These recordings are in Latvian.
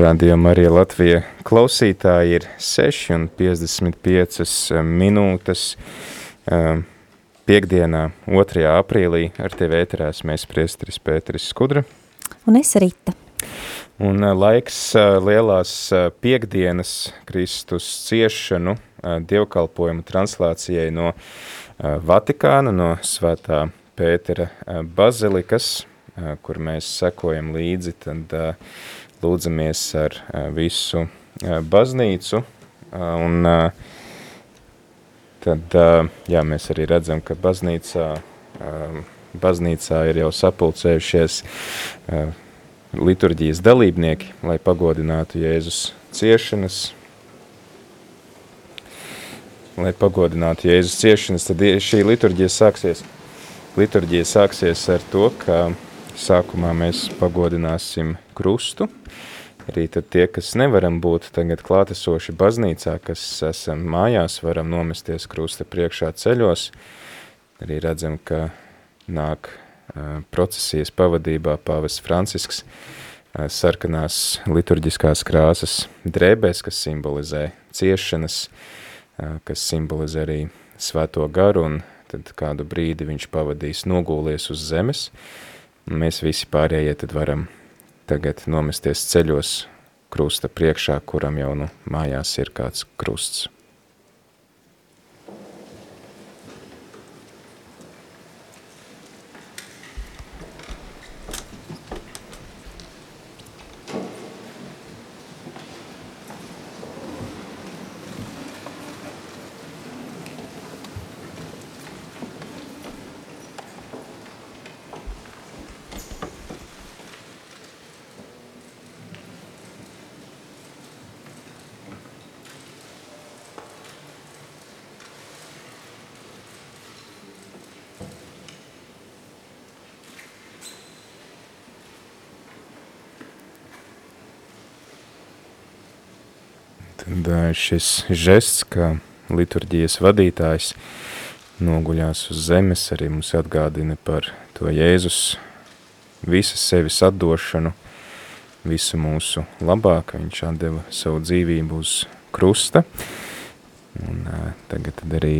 Radio Marija Latvija klausītāji ir 6 un 55 minūtes. Piektdienā, 2. aprīlī, ar tevi ēterās mēs priestris Pēteris Skudra. Un es Rita. Un laiks lielās piekdienas Kristus ciešanu dievkalpojumu translācijai no Vatikāna, no Svētā Pētera bazilikas, kur mēs sekojam līdzi, tad lūdzamies ar visu baznīcu, un tad, jā, mēs arī redzam, ka baznīcā, baznīcā ir jau sapulcējušies liturģijas dalībnieki, lai pagodinātu Jēzus ciešanas, lai pagodinātu Jēzus ciešanas, tad šī liturģija sāksies, liturģija sāksies ar to, ka sākumā mēs pagodināsim krustu, Arī tie, kas nevaram būt tagad klātesoši baznīcā, kas esam mājās, varam nomesties krusta priekšā ceļos. Arī redzam, ka nāk uh, procesijas pavadībā pāvis Francisks uh, sarkanās liturģiskās krāsas drēbēs, kas simbolizē ciešanas, uh, kas simbolizē arī svēto garu, un tad kādu brīdi viņš pavadīs nogūlies uz zemes. Mēs visi pārējie tad varam tagad nomesties ceļos krusta priekšā, kuram jau nu mājās ir kāds krusts. Tad šis žests, kā liturģijas vadītājs noguļās uz zemes, arī mums atgādina par to Jēzus visas sevis atdošanu, visu mūsu labāk, viņš atdeva savu dzīvību uz krusta, un tagad arī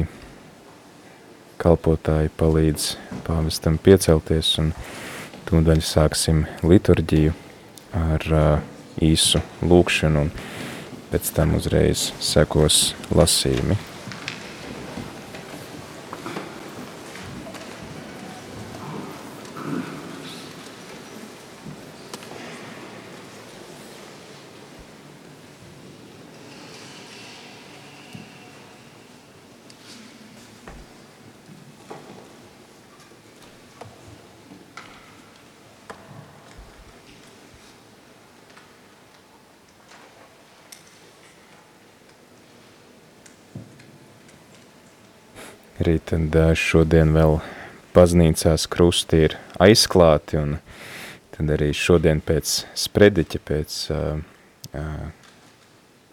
kalpotāji palīdz pāvestam piecelties, un tūdaļ sāksim liturģiju ar īsu lūkšanu, un pēc tam uzreiz sekos lasījumi. Arī tad šodien vēl baznīcās krusti ir aizklāti un tad arī šodien pēc sprediķa, pēc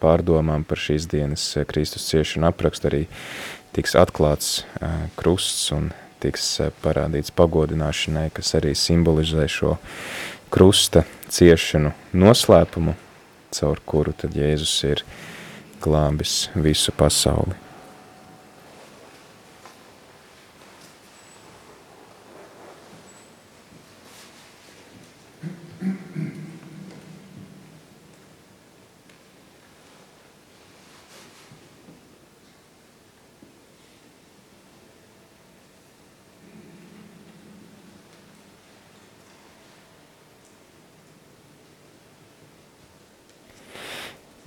pārdomām par šīs dienas Kristus ciešanu aprakstu arī tiks atklāts krusts un tiks parādīts pagodināšanai, kas arī simbolizē šo krusta ciešanu noslēpumu, caur kuru tad Jēzus ir glābis visu pasauli.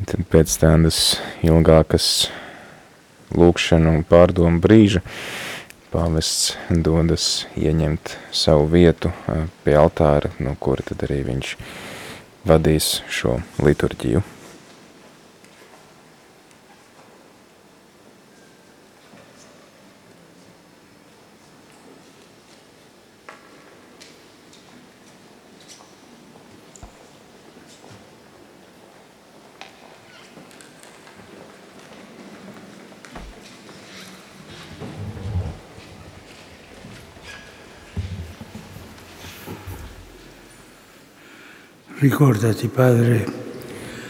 Tad pēc tādas ilgākas lūkšana un pārdomu brīža pāvests dodas ieņemt savu vietu pie altāra, no kura tad arī viņš vadīs šo liturģiju.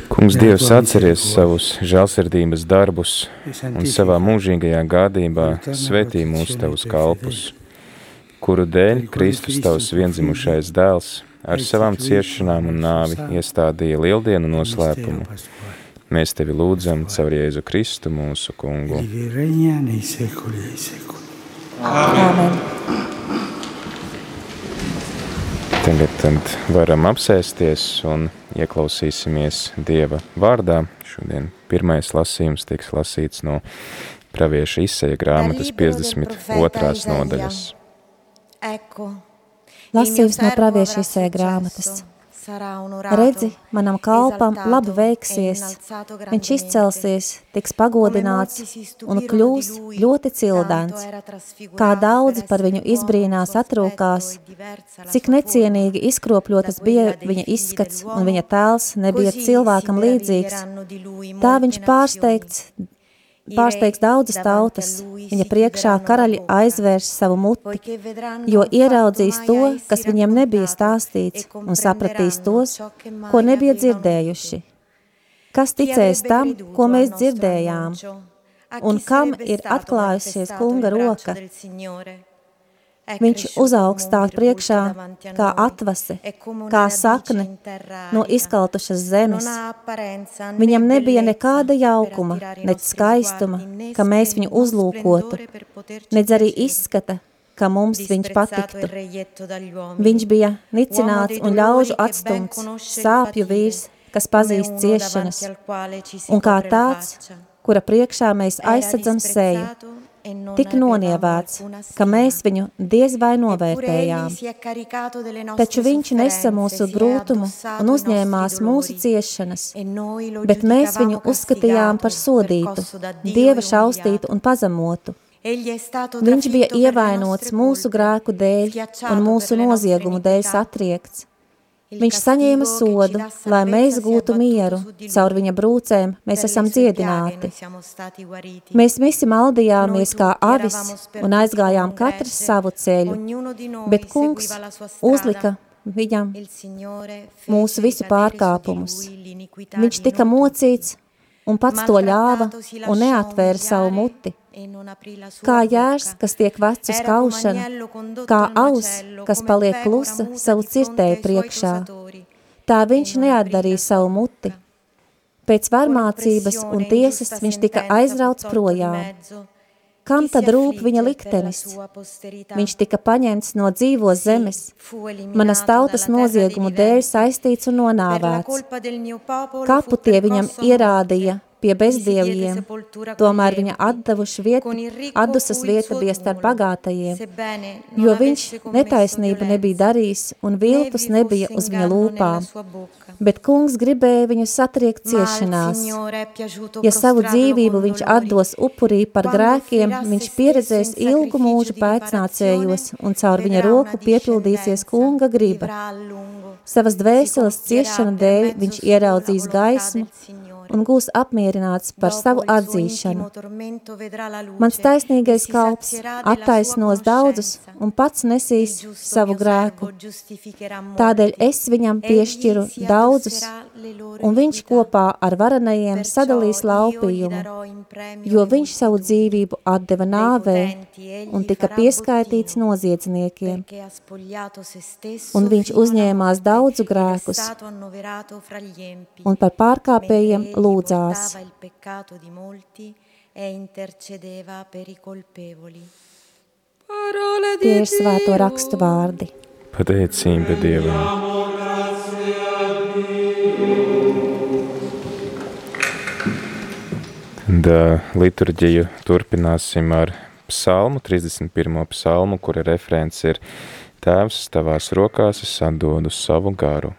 Kungs, Dievs, atceries savus žēlsirdības darbus un savā mūžīgajā gādībā svētī mūs tavus kalpus, kuru dēļ Kristus tavs vienzimušais dēls ar savām ciešanām un nāvi iestādīja lieldienu noslēpumu. Mēs tevi lūdzam caur Jēzu Kristu mūsu kungu. Amen. Tagad tad varam apsēsties un ieklausīsimies Dieva vārdā. Šodien pirmais lasījums tiks lasīts no pravieša izseja grāmatas 52. nodaļas. Lasījums no pravieša izseja grāmatas. Redzi, manam kalpam labi veiksies, viņš izcelsies, tiks pagodināts un kļūs ļoti cildens. Kā daudzi par viņu izbrīnās atrūkās, cik necienīgi izkropļotas bija viņa izskats un viņa tēls nebija cilvēkam līdzīgs. Tā viņš pārsteigts pārsteigs daudzas tautas, viņa priekšā karaļi aizvērs savu muti, jo ieraudzīs to, kas viņiem nebija stāstīts, un sapratīs tos, ko nebija dzirdējuši. Kas ticēs tam, ko mēs dzirdējām, un kam ir atklājusies kunga roka? Viņš uzaugs tā priekšā kā atvase, kā sakne no izkaltušas zemes. Viņam nebija nekāda jaukuma, nec skaistuma, ka mēs viņu uzlūkotu, nec arī izskata, ka mums viņš patiktu. Viņš bija nicināts un ļaužu atstumts, sāpju vīrs, kas pazīst ciešanas, un kā tāds, kura priekšā mēs aizsadzam seju, tik nonievēts, ka mēs viņu diez vai novērtējām. Taču viņš nesa mūsu grūtumu un uzņēmās mūsu ciešanas, bet mēs viņu uzskatījām par sodītu, Dieva šaustītu un pazemotu. Viņš bija ievainots mūsu grēku dēļ un mūsu noziegumu dēļ satriekts. Viņš saņēma sodu, lai mēs gūtu mieru. Caur viņa brūcēm mēs esam dziedināti. Mēs visi maldījāmies kā avis un aizgājām katrs savu ceļu, bet kungs uzlika viņam mūsu visu pārkāpumus. Viņš tika mocīts un pats to ļāva un neatvēra savu muti. Kā jērs, kas tiek vecs uz kaušana, kā aus, kas paliek klusa savu cirtēju priekšā, tā viņš neatdarīja savu muti. Pēc varmācības un tiesas viņš tika aizrauts projām. Kam tad rūp viņa liktenis? Viņš tika paņemts no dzīvo zemes, manas tautas noziegumu dēļ saistīts un nonāvēts. Kapu tie viņam ierādīja, pie bezdieviem, tomēr viņa atdevuši vietu, atdusas vieta bija starp bagātajiem, jo viņš netaisnību nebija darījis un viltus nebija uz viņa lūpām. Bet kungs gribēja viņu satriekt ciešanās. Ja savu dzīvību viņš atdos upurī par grēkiem, viņš pieredzēs ilgu mūžu pēcnācējos un caur viņa roku piepildīsies kunga griba. Savas dvēseles ciešanu dēļ viņš ieraudzīs gaismu, un gūs apmierināts par savu atzīšanu. Mans taisnīgais kalps attaisnos daudzus un pats nesīs savu grēku. Tādēļ es viņam piešķiru daudzus, un viņš kopā ar varanajiem sadalīs laupījumu, jo viņš savu dzīvību atdeva nāvē un tika pieskaitīts noziedzniekiem. Un viņš uzņēmās daudzu grēkus, un par pārkāpējiem lūdzās. Tie ir svēto rakstu vārdi. Pateicība Dievam. Un, liturģiju turpināsim ar psalmu, 31. psalmu, kura referents ir Tēvs, tavās rokās es atdodu savu garu.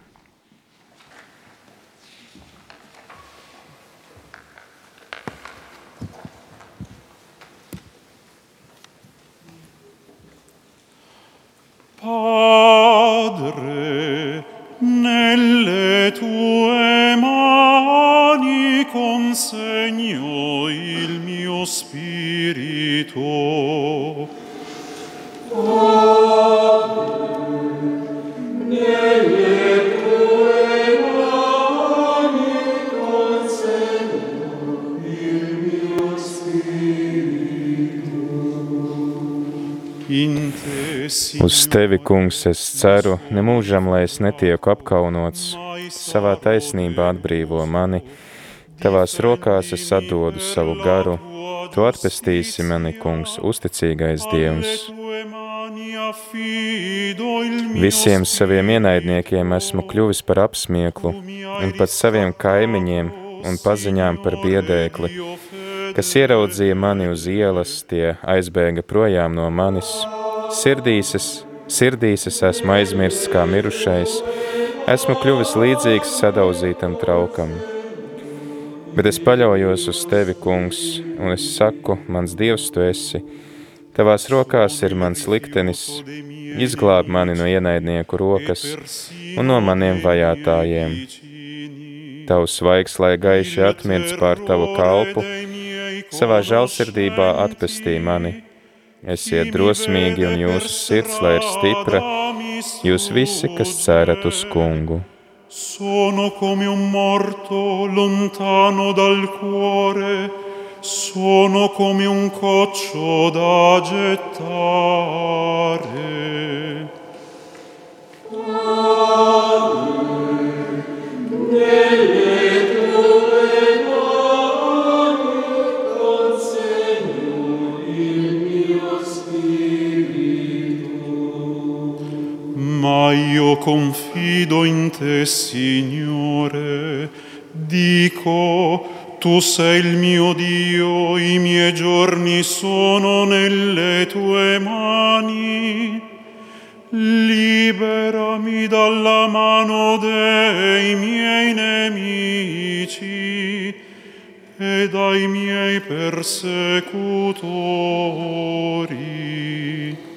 Uz tevi, kungs, es ceru, nemūžam, lai es netieku apkaunots, savā taisnībā atbrīvo mani, tavās rokās es atdodu savu garu, tu atpestīsi mani, kungs, uzticīgais Dievs. Visiem saviem ienaidniekiem esmu kļuvis par apsmieklu, un pat saviem kaimiņiem un paziņām par biedēkli, kas ieraudzīja mani uz ielas, tie aizbēga projām no manis. Sirdīses, sirdīses esmu aizmirsts kā mirušais, esmu kļuvis līdzīgs sadauzītam traukam. Bet es paļaujos uz tevi, kungs, un es saku, mans dievs tu esi, tavās rokās ir mans liktenis, izglāb mani no ienaidnieku rokas un no maniem vajātājiem. Tavs svaigs, lai gaiši atmirts pār tavu kalpu, savā žalsirdībā atpestī mani. Esiet drosmīgi un jūsu sirds, lai ir stipra, jūs visi, kas cerat uz kungu. Sono come un morto lontano dal cuore, sono come un coccio da gettare. Ma io confido in te, Signore, dico, tu sei il mio Dio, i miei giorni sono nelle tue mani. Liberami dalla mano dei miei nemici e dai miei persecutori.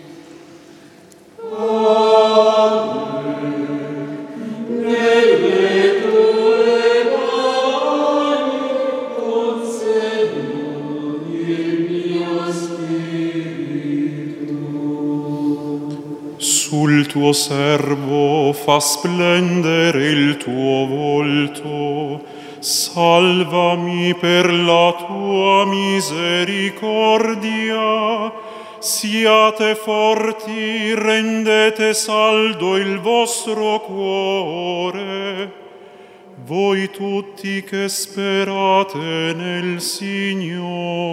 sul tuo servo fa splendere il tuo volto, salvami per la tua misericordia, Siate forti, rendete saldo il vostro cuore, voi tutti che sperate nel Signore.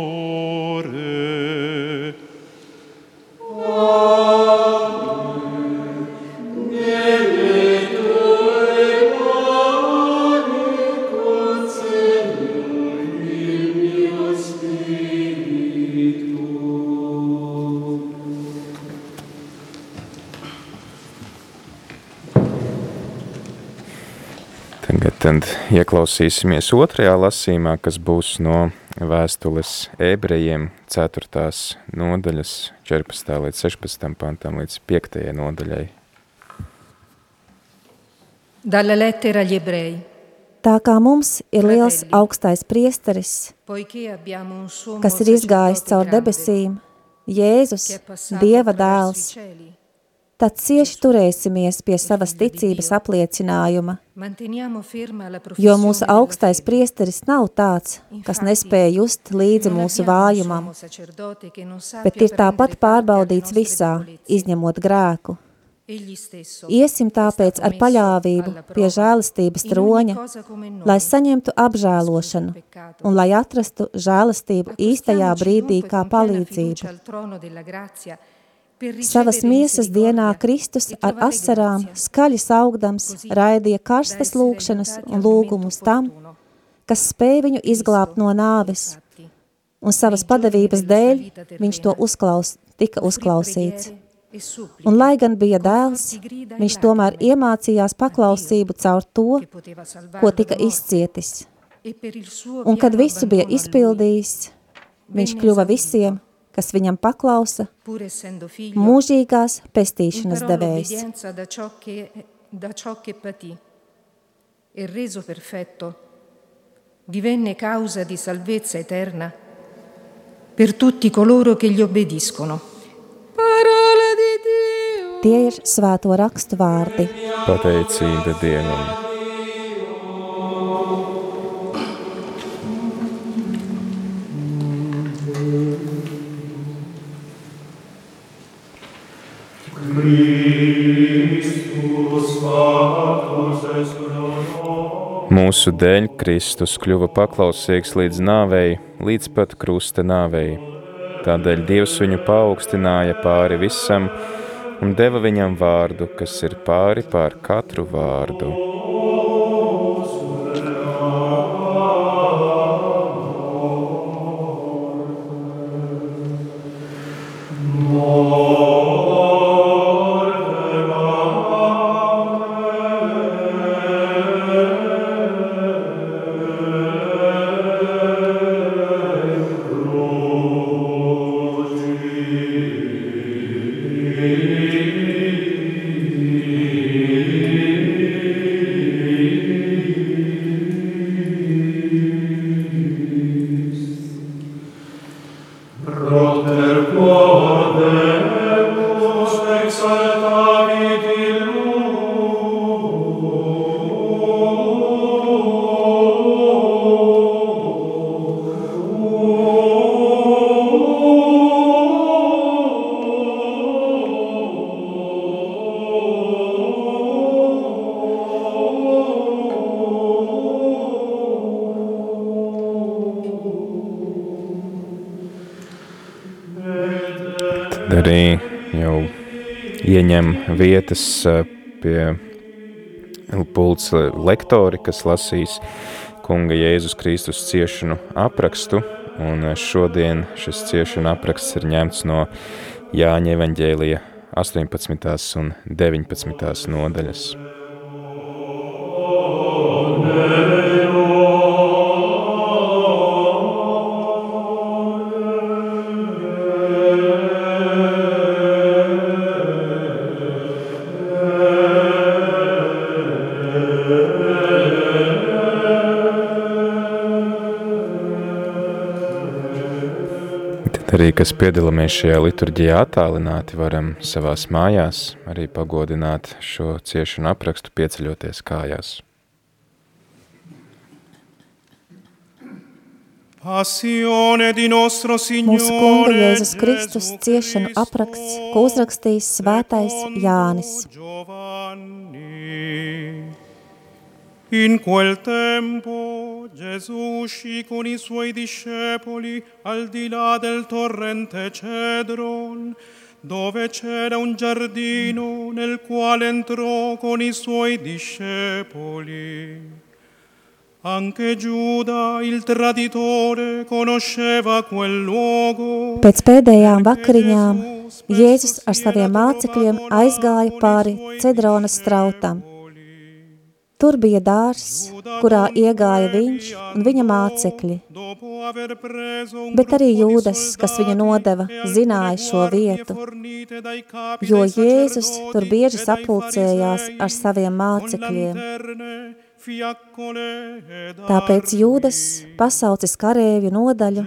Ieklausīsimies otrajā lasīmā, kas būs no vēstules ebrejiem 4. nodaļas 14. līdz 16. pantam līdz 5. nodaļai. Dalla lettera agli ebrei. Tā kā mums ir liels augstais priesteris, kas ir izgājis caur debesīm, Jēzus, Dieva dēls, tad cieši turēsimies pie savas ticības apliecinājuma, jo mūsu augstais priesteris nav tāds, kas nespēja just līdzi mūsu vājumam, bet ir tāpat pārbaudīts visā, izņemot grēku. Iesim tāpēc ar paļāvību pie ogni troņa, lai saņemtu apžēlošanu un lai atrastu žēlastību īstajā brīdī kā palīdzību. Savas miesas dienā Kristus ar asarām, skaļi saugdams, raidīja karstas lūkšanas un lūgumus tam, kas spēj viņu izglābt no nāves, un savas padevības dēļ viņš to uzklaus, tika uzklausīts. Un lai gan bija dēls, viņš tomēr iemācījās paklausību caur to, ko tika izcietis. Un kad visu bija izpildījis, viņš kļuva visiem, kas viņam paklausa, mūžīgās pestīšanas devējs. E reso perfetto, divenne causa di salvezza eterna per tutti coloro che gli obbediscono. Parola di Dio! Tie ir svēto rakstu vārdi. Pateicība Dievam. Mūsu dēļ Kristus kļuva paklausīgs līdz nāvei, līdz pat krusta nāvei. Tādēļ Dievs viņu paaugstināja pāri visam un deva viņam vārdu, kas ir pāri pār katru vārdu. Vietas eh, pie pults lektori, kas lasīs kunga Jēzus Kristus ciešanu aprakstu, un šodien šis ciešana apraksts ir ņemts no Jāņa evaņģēlija 18. un 19. nodaļas. Kas piedalāmies šajā liturģijā attālināti, varam savās mājās arī pagodināt šo ciešanu aprakstu pieceļoties kājās. Mūsu kunga Jēzus Kristus ciešanu apraksts, ko uzrakstījis svētais Jānis. In quel tempo Gesù uscì con i suoi discepoli al di là del torrente Cedron, dove c'era un giardino nel quale entrò con i suoi discepoli. Anche Giuda, il traditore, conosceva quel luogo. Pēc pēdējām vakariņām Jēzus ar saviem mācekļiem aizgāja pāri Cedronas strautam. Tur bija dārs, kurā iegāja viņš un viņa mācekļi. Bet arī jūdas, kas viņu nodeva, zināja šo vietu, jo Jēzus tur bieži sapulcējās ar saviem mācekļiem. Tāpēc Jūdas pasaucis karēvju nodaļu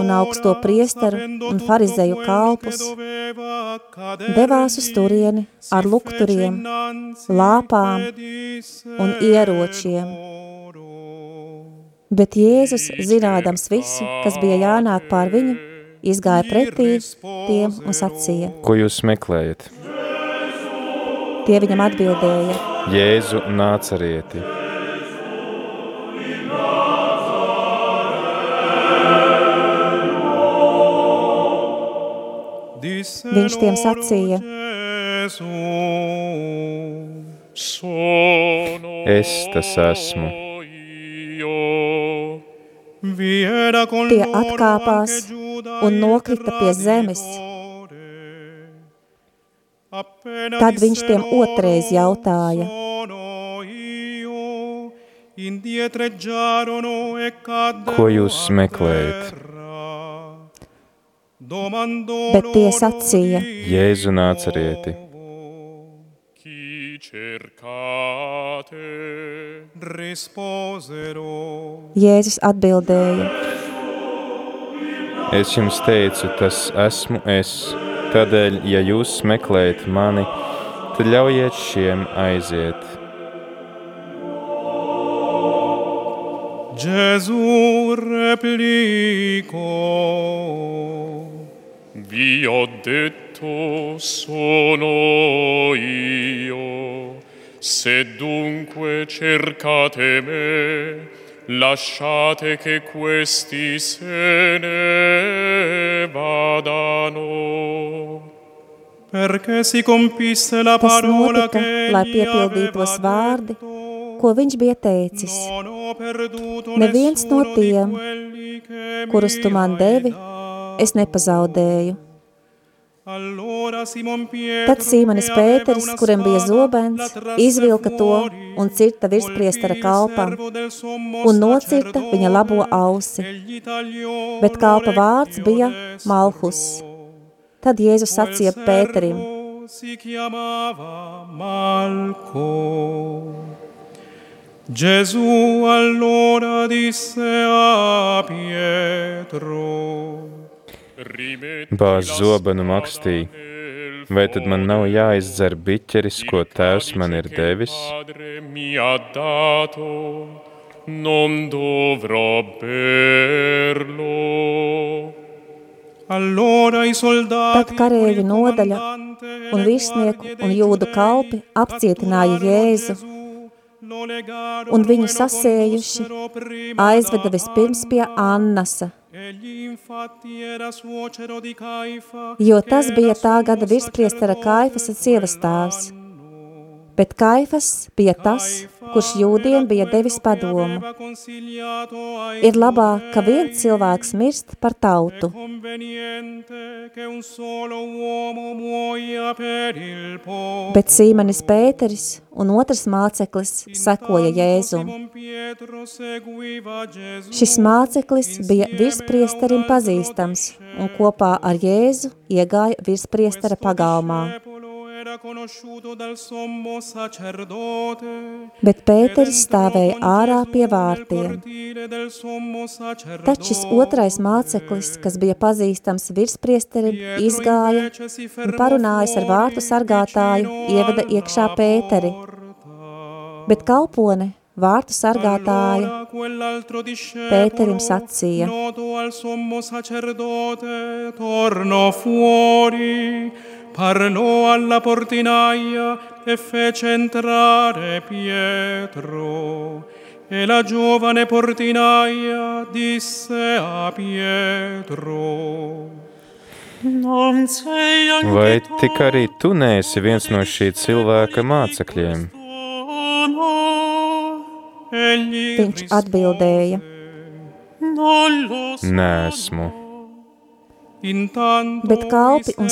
un augsto priesteru un farizeju kalpus, devās uz turieni ar lukturiem, lāpām un ieročiem. Bet Jēzus, zinādams visu, kas bija jānāk pār viņu, izgāja pretī tiem un sacīja. Ko jūs meklējat? Tie viņam atbildēja. Jēzu nācarieti. Viņš tiem sacīja. Es tas esmu. Tie atkāpās un nokrita pie zemes. Tad viņš tiem otrais jautāja. Ko jūs meklējat? Bet tie sacīja. Jēzu nācarieti. Jēzus atbildēja. Es jums teicu, tas esmu es. Tādēļ, ja jūs meklējat mani, tad ļaujiet šiem aiziet. Gesù replicò Vi ho detto sono io. Se dunque cercate me, lasciate che questi se ne vadano. Perché si compisse la Tas parola notika, che lai piepildītos aveva vārdi, ko viņš bija teicis. Neviens no tiem, kurus tu man devi, es nepazaudēju. Tad Sīmanis Pēteris, una kuram bija zobens, izvilka to un cirta virspriestara kalpam un nocirta viņa labo ausi, tagliò bet kalpa vārds bija. Malhus. Tad Jēzus sacīja Pēterim. Gesù allora disse a Pietro, Bāz zobenu makstīja. Vai tad man nav jāizdzer biķeris, ko tēvs man ir devis? Non dovrò berlo. Tad il nodaļa un virsnieku un jūdu kalpi apcietināja Jēzu, un viņu sasējuši aizveda da vispirms pie Anna. Annasa, Jo tas bija tā gada virspriestara sacerdote Kaifasa sievastāvs. quell'anno. Bet Kaifas bija tas, kurš jūdiem bija devis padomu. Ir labāk, ka viens cilvēks mirst par tautu, bet Sīmanis Pēteris un otrs māceklis sekoja Jēzum. Šis māceklis bija virspriesterim pazīstams un kopā ar Jēzu iegāja virspriestera pagalmā. Bet Pēteris stāvēja ārā pie vārtiem. Tad šis otrais māceklis, kas bija pazīstams virspriesterim, izgāja un parunājis ar vārtu sargātāju, ieveda iekšā Pēteri. Bet kalpone, vārtu sargātāja, Pēterim sacīja, parlò alla portinaia e fece entrare Pietro. E la giovane portinaia disse a Pietro, Non sei anche Vai tu tik arī tu neesi viens no šī cilvēka mācekļiem? viņš atbildēja. Nesmu. Intanto Bet kalpi un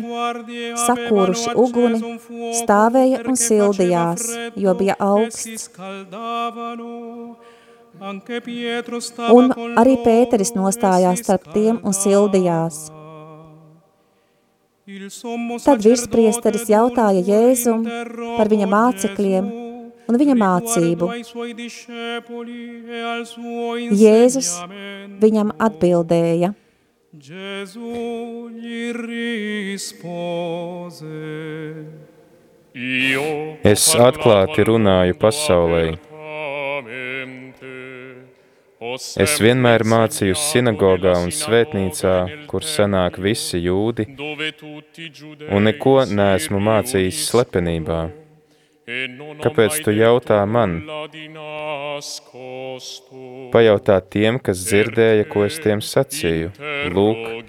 guardie sakūruši uguni, stāvēja un sildījās, jo bija e augsts. Un arī loro Pēteris e nostājās starp tiem un sildījās. Tad virspriesteris jautāja Jēzum par viņa mācekļiem un viņa mācību. e Jēzus viņam atbildēja, Gesù gli rispose. Es atklāti runāju pasaulē. Es vienmēr mācīju sinagogā un svētnīcā, kur sanāk visi jūdi, un neko neesmu mācījis slepenībā. Kāpēc tu jautā man? Pajautā tiem, kas dzirdēja, ko es tiem sacīju. Lūk,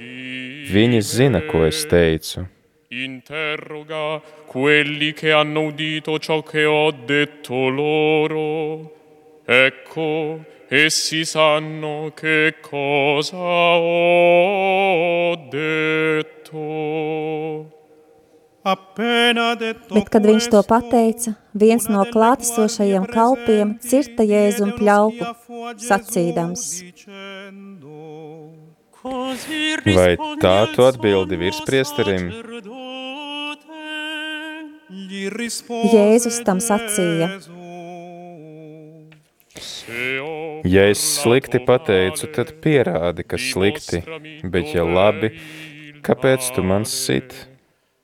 viņi zina, ko es teicu. Interroga quelli che hanno udito ciò che ho detto loro. Ecco, essi sanno che cosa ho detto. Bet kad viņš to pateica, viens no klātesošajiem kalpiem cirta Jēzu un pļauku, sacīdams, Vai tā tu atbildi virspriesterim? Jēzus tam sacīja, Ja es slikti pateicu, tad pierādi, ka slikti, bet ja labi, kāpēc tu man sit?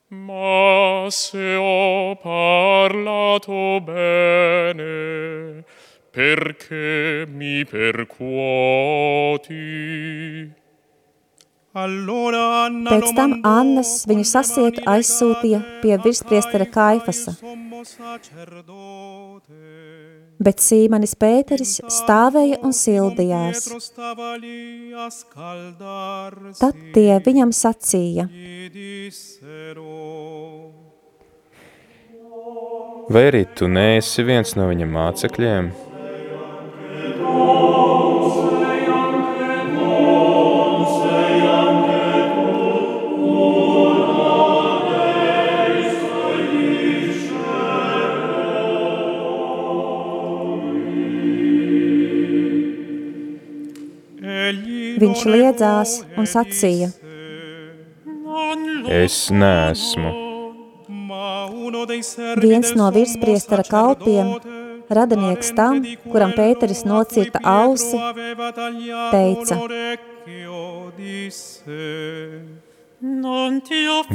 Ma se ho parlato bene, perché mi percuoti? Pēc tam Annas viņu sasietu aizsūtīja pie virspriestera Kaifasa, bet Sīmanis Pēteris stāvēja un sildījās. Tad tie viņam sacīja. Vai arī tu neesi viens no viņa mācekļiem? Viņš liedzās un sacīja: Es neesmu. Viens no virspriestara kalpiem, radinieks tam, kuram Pēteris nocirta ausi, teica: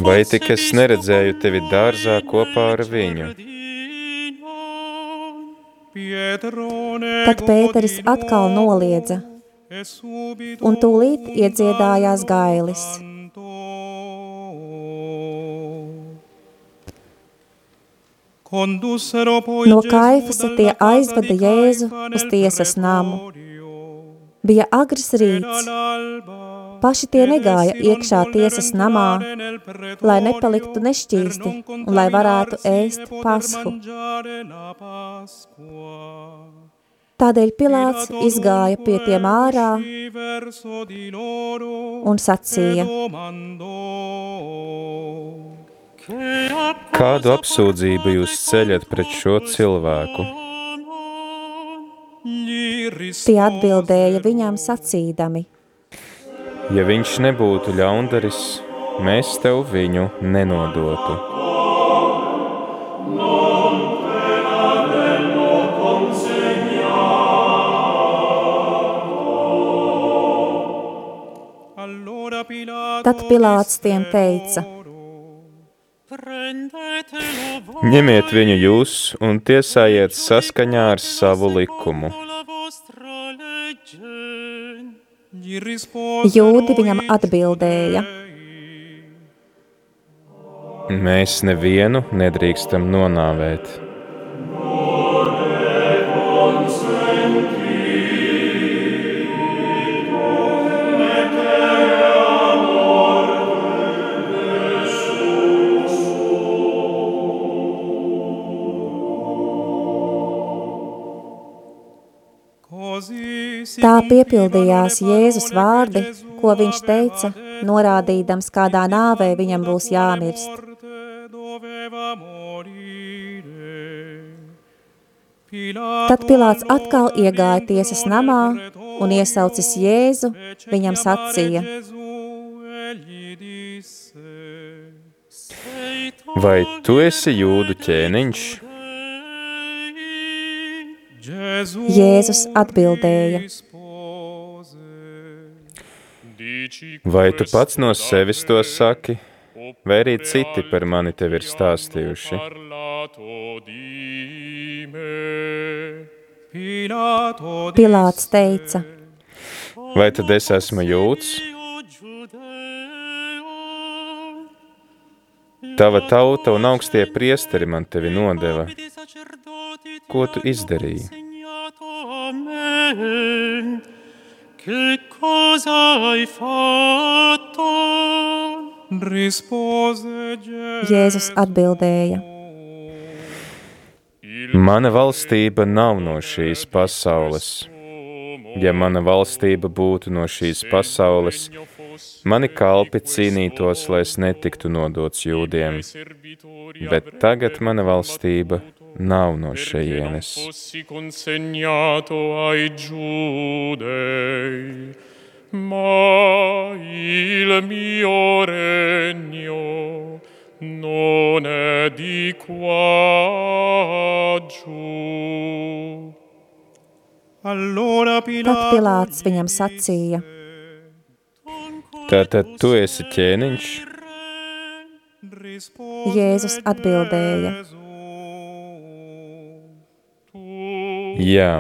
Vai tik es neredzēju tevi dārzā kopā ar viņu? Tad Pēteris atkal noliedza, un tūlīt iedziedājās gailis. No kaifasa tie aizveda Jēzu uz tiesas namu. Bija agrs rīts. Paši tie negāja iekšā tiesas namā, lai nepaliktu nešķīsti un lai varētu ēst pasku. Tādēļ Pilāts izgāja pie tiem ārā un sacīja, Kādu apsūdzību jūs ceļat pret šo cilvēku? tie atbildēja viņām sacīdami, Ja viņš nebūtu ļaundaris, mēs tev viņu nenodotu. Tad Pilāts tiem teica, Ņemiet viņu jūs un tiesājiet saskaņā ar savu likumu. jūdi viņam atbildēja, Mēs nevienu nedrīkstam nonāvēt. Tā piepildījās Jēzus vārdi, ko viņš teica, norādīdams, kādā nāvē viņam būs jāmirst. Tad Pilāts atkal iegāja tiesas namā un iesaucis Jēzu, viņam sacīja, Vai tu esi jūdu ķēniņš? Jēzus atbildēja, Vai tu pats no sevis to saki, vai arī citi par mani tev ir stāstījuši? Pilāts teica, Vai tad es esmu jūds? Tava tauta un augstie priesteri man tevi nodeva. Ko tu izdarīji? Cosa hai fatto? Rispose Jēzus atbildēja, Mana valstība nav no šīs pasaules. Ja mana valstība būtu no šīs pasaules, mani kalpi cīnītos, lai es netiktu nodots jūdiem, bet tagad mana valstība nav no šejienes. Ma il mio regno non è di qua giù. Allora tad Pilato Pilāts viņam sacīja, Tātad tu esi ķēniņš? Jēzus atbildēja, Jā,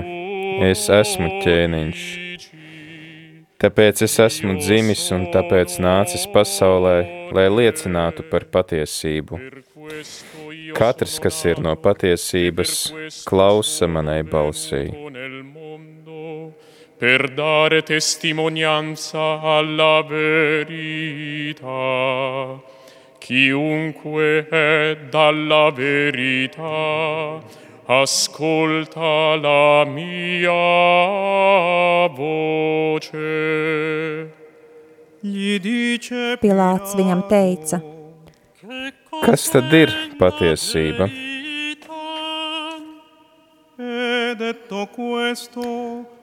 es esmu ķēniņš. Tāpēc es esmu dzimis un tāpēc nācis pasaulē, lai liecinātu par patiesību. Katrs, kas ir no patiesības, klausa manai balsī. Per dare testimonianza alla verità. Chiunque è dalla verità, ascolta la mia voce. Pilāts viņam teica, Kas tad ir patiesība?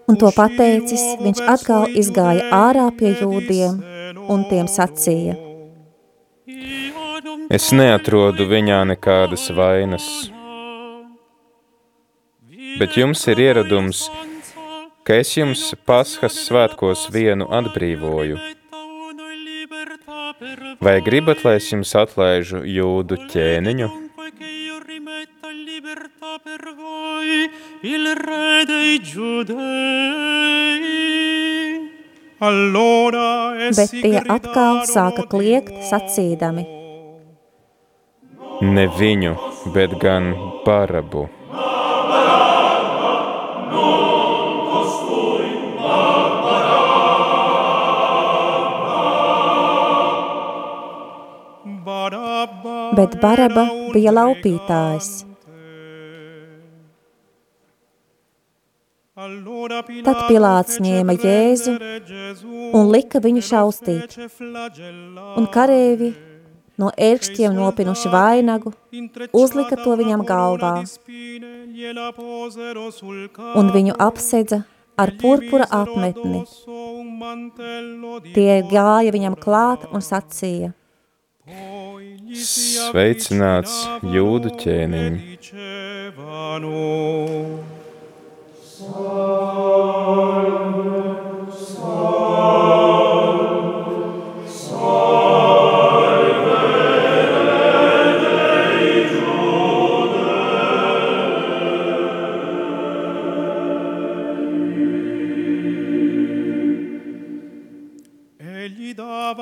Un to pateicis, viņš atkal izgāja ārā pie jūdiem un tiem sacīja. Es neatrodu viņā nekādas vainas, bet jums ir ieradums, ka es jums Pasхas svētkos vienu atbrīvoju. Vai gribat, lai es jums atlaižu jūdu ķēniņu? Bet tie atkal sāka kliegt sacīdami. Ne viņu, bet gan Barabu. Bet Baraba bija laupītājs. Tad Pilāts ņēma Jēzu un lika viņu šaustīt, un karēvi no ērkšķiem nopinuši vainagu, uzlika to viņam galvā, un viņu apsedza ar purpura apmetni. Tie gāja viņam klāt un sacīja, Sveicināts jūdu ķēniņ!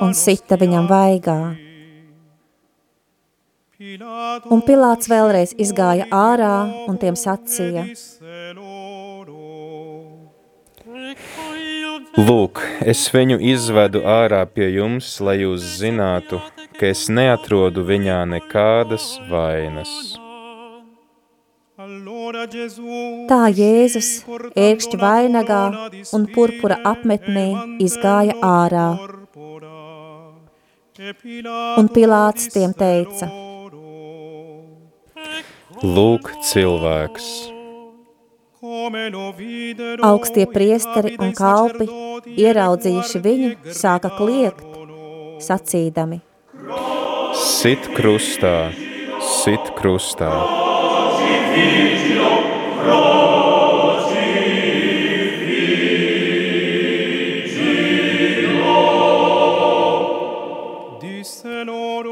un sita viņam vaigā. Un Pilāts vēlreiz izgāja ārā un tiem sacīja, Lūk, es viņu izvedu ārā pie jums, lai jūs zinātu, ka es neatrodu viņā nekādas vainas. Tā Jēzus ērkšķi vainagā un purpura apmetnī izgāja ārā. Un Pilāts tiem teica, Lūk, cilvēks! Augstie priesteri un kalpi, ieraudzījuši viņu, sāka kliegt, sacīdami. Sit krustā, sit krustā.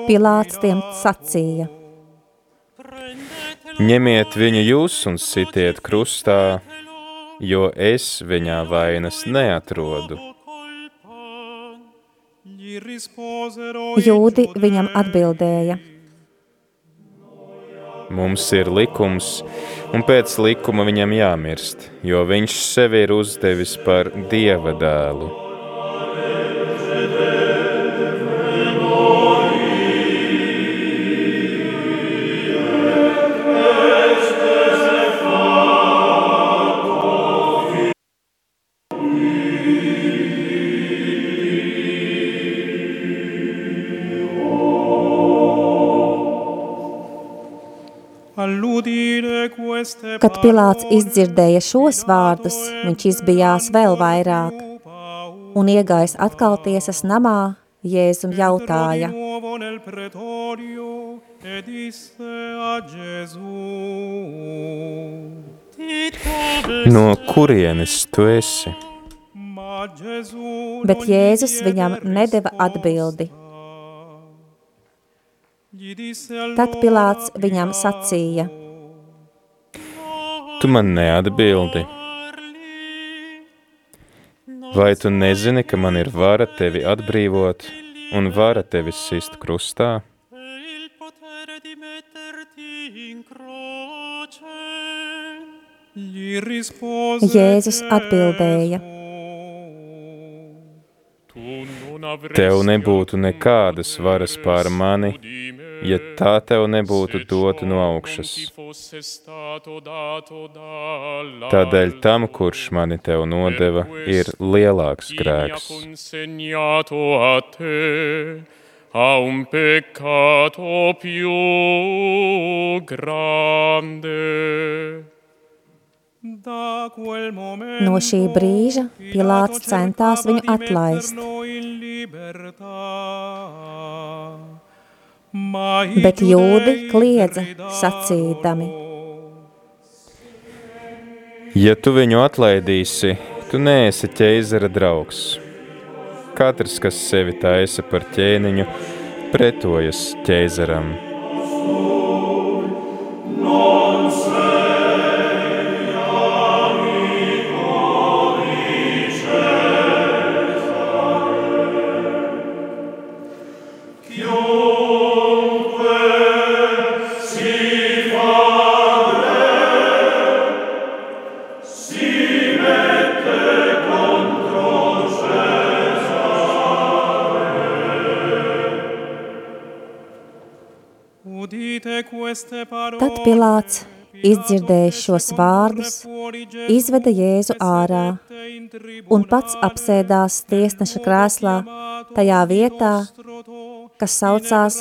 Pilāts tiem sacīja. Ņemiet viņu jūs un sitiet krustā, jo es viņā vainas neatrodu. Jūdi viņam atbildēja. Mums ir likums, un pēc likuma viņam jāmirst, jo viņš sevi ir uzdevis par dieva dēlu. Kad Pilāts izdzirdēja šos vārdus, viņš izbijās vēl vairāk, un iegājis atkal tiesas namā, Jēzum jautāja. No kurienes tu esi? Bet Jēzus viņam nedeva atbildi. Tad Pilāts viņam sacīja – Tu man neatbildi. Vai tu nezini, ka man ir vara tevi atbrīvot un vara tevi sist krustā? Jēzus atbildēja: Tev nebūtu nekādas varas pār mani, ja tā tev nebūtu dota no augšas. Tādēļ tam, kurš mani tev nodeva, ir lielāks grēks. a un peccato più grande. No šī brīža Pilārs centās viņu atlaist. Bet jūdi kliedza sacīdami. Ja tu viņu atlaidīsi, tu neesi ķeizara draugs. Katrs, kas sevi taisa par ķēniņu, pretojas ķeizaram. Tad Pilārs, izdzirdējis šos vārdus, izveda Jēzu ārā un pats apsēdās tiesneša krēslā tajā vietā, kas saucās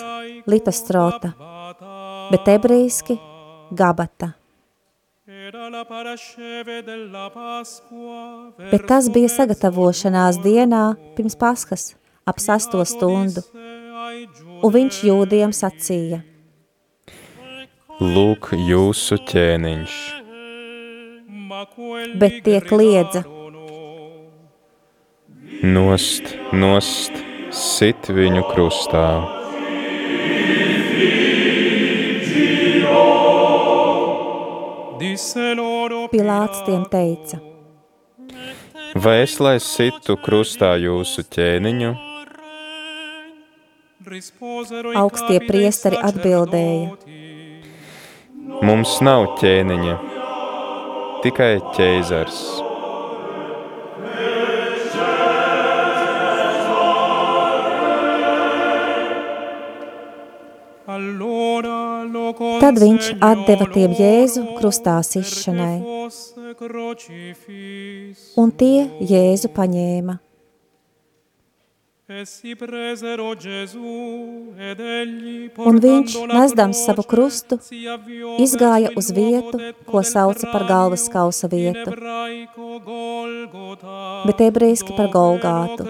Litostrota, bet ebrīski Gabata. Bet tas bija sagatavošanās dienā pirms paskas, ap sasto stundu, un viņš jūdiem sacīja – Lūk, jūsu ķēniņš. Bet tie kliedza. Nost, nost, sit viņu krustā. Pilāts tiem teica. Vai es lai situ krustā jūsu ķēniņu? Augstie priesteri atbildēja. Mums nav ķēniņa, tikai ķēzars. Tad viņš atdeva tiem Jēzu krustā sišanai, un tie Jēzu paņēma. Un viņš, nesdams savu krustu, izgāja uz vietu, ko sauca par galvas kausa vietu, bet ebreiski par Golgātu.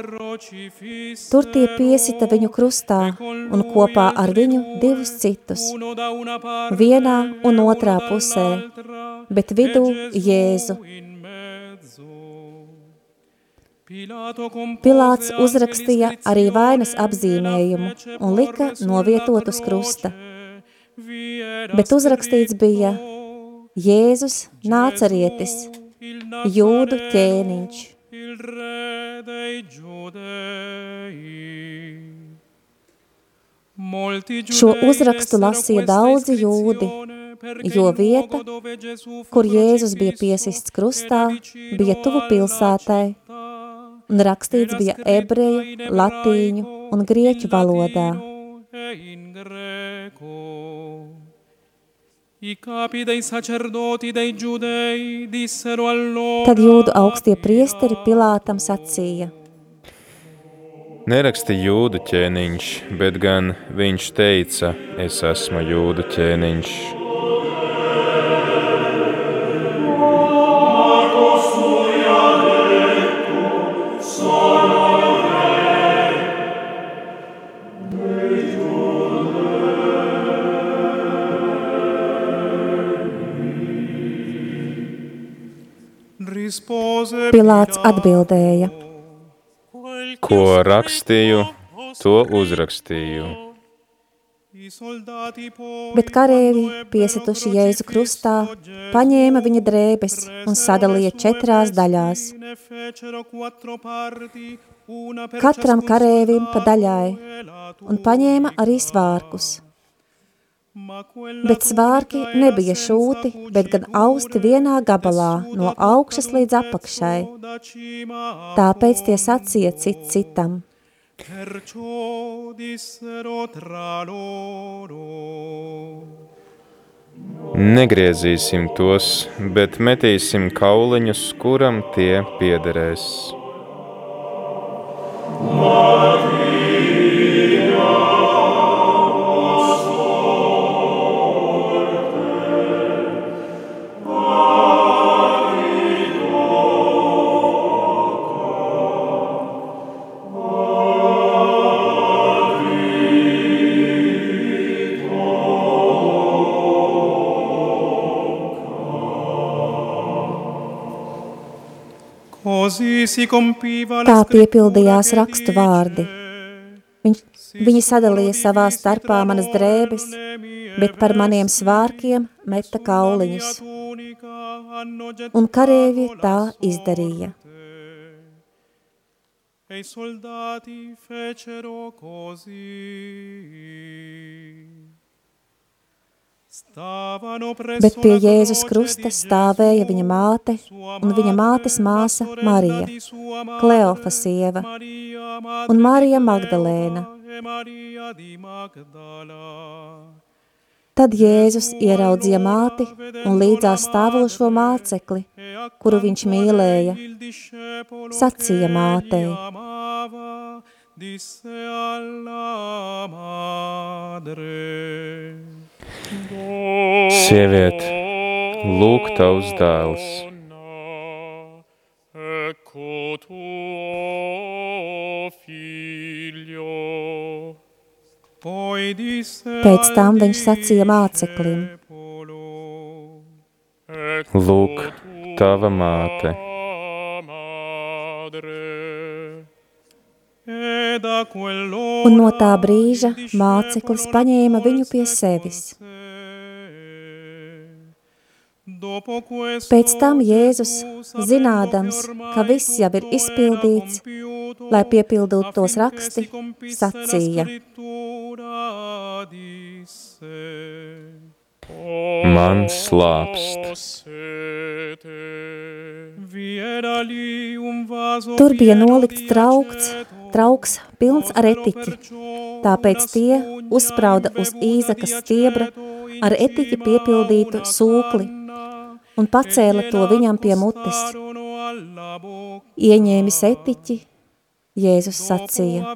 Tur tie piesita viņu krustā un kopā ar viņu divus citus, vienā un otrā pusē, bet vidū Jēzu, Pilāts uzrakstīja arī vainas apzīmējumu un lika novietot uz krusta. Bet uzrakstīts bija Jēzus nācarietis, jūdu ķēniņš. Šo uzrakstu lasīja daudzi jūdi, jo vieta, kur Jēzus bija piesists krustā, bija tuvu pilsētai, un rakstīts bija ebreju, latīņu un grieķu valodā. Tad jūdu augstie priesteri Pilātam sacīja. Neraksti jūdu ķēniņš, bet gan viņš teica, es esmu jūdu ķēniņš. Pilāts atbildēja: Ko rakstīju, to uzrakstīju. Bet karēvi, piesituši Jēzu krustā, paņēma viņa drēbes un sadalīja četrās daļās. Katram karēvim pa daļai, un paņēma arī svārkus. Bet svārki nebija šūti, bet gan austi vienā gabalā, no augšas līdz apakšai. Tāpēc tie sacīja cit citam. Negriezīsim tos, bet metīsim kauliņus, kuram tie piederēs. Maria. Tā piepildījās rakstu vārdi. Viņš, viņi sadalīja savā starpā manas drēbes, bet par maniem svārkiem meta kauliņus. Un karēvi tā izdarīja. E i soldati fecero così. Bet pie Jēzus krusta stāvēja viņa māte un viņa mātes māsa Marija, Kleofa sieva un Marija Magdalēna. Tad Jēzus ieraudzīja māti un līdzās stāvošo mācekli, kuru viņš mīlēja, sacīja mātei. Disse alla madre. Sieviete, lūk tavs dēls. Pēc tam viņš sacīja māceklim. Lūk, tava māte. Un no tā brīža māceklis paņēma viņu pie sevis. Pēc tam Jēzus, zinādams, ka viss jau ir izpildīts, lai piepildītu tos raksti, sacīja. Man slāpst. Tur bija nolikts traukts, trauks pilns ar etiķi, tāpēc tie uzsprauda uz īzakas stiebra ar etiķi piepildītu sūkli un pacēla to viņam pie mutes. Ieņēmis etiķi, Jēzus sacīja.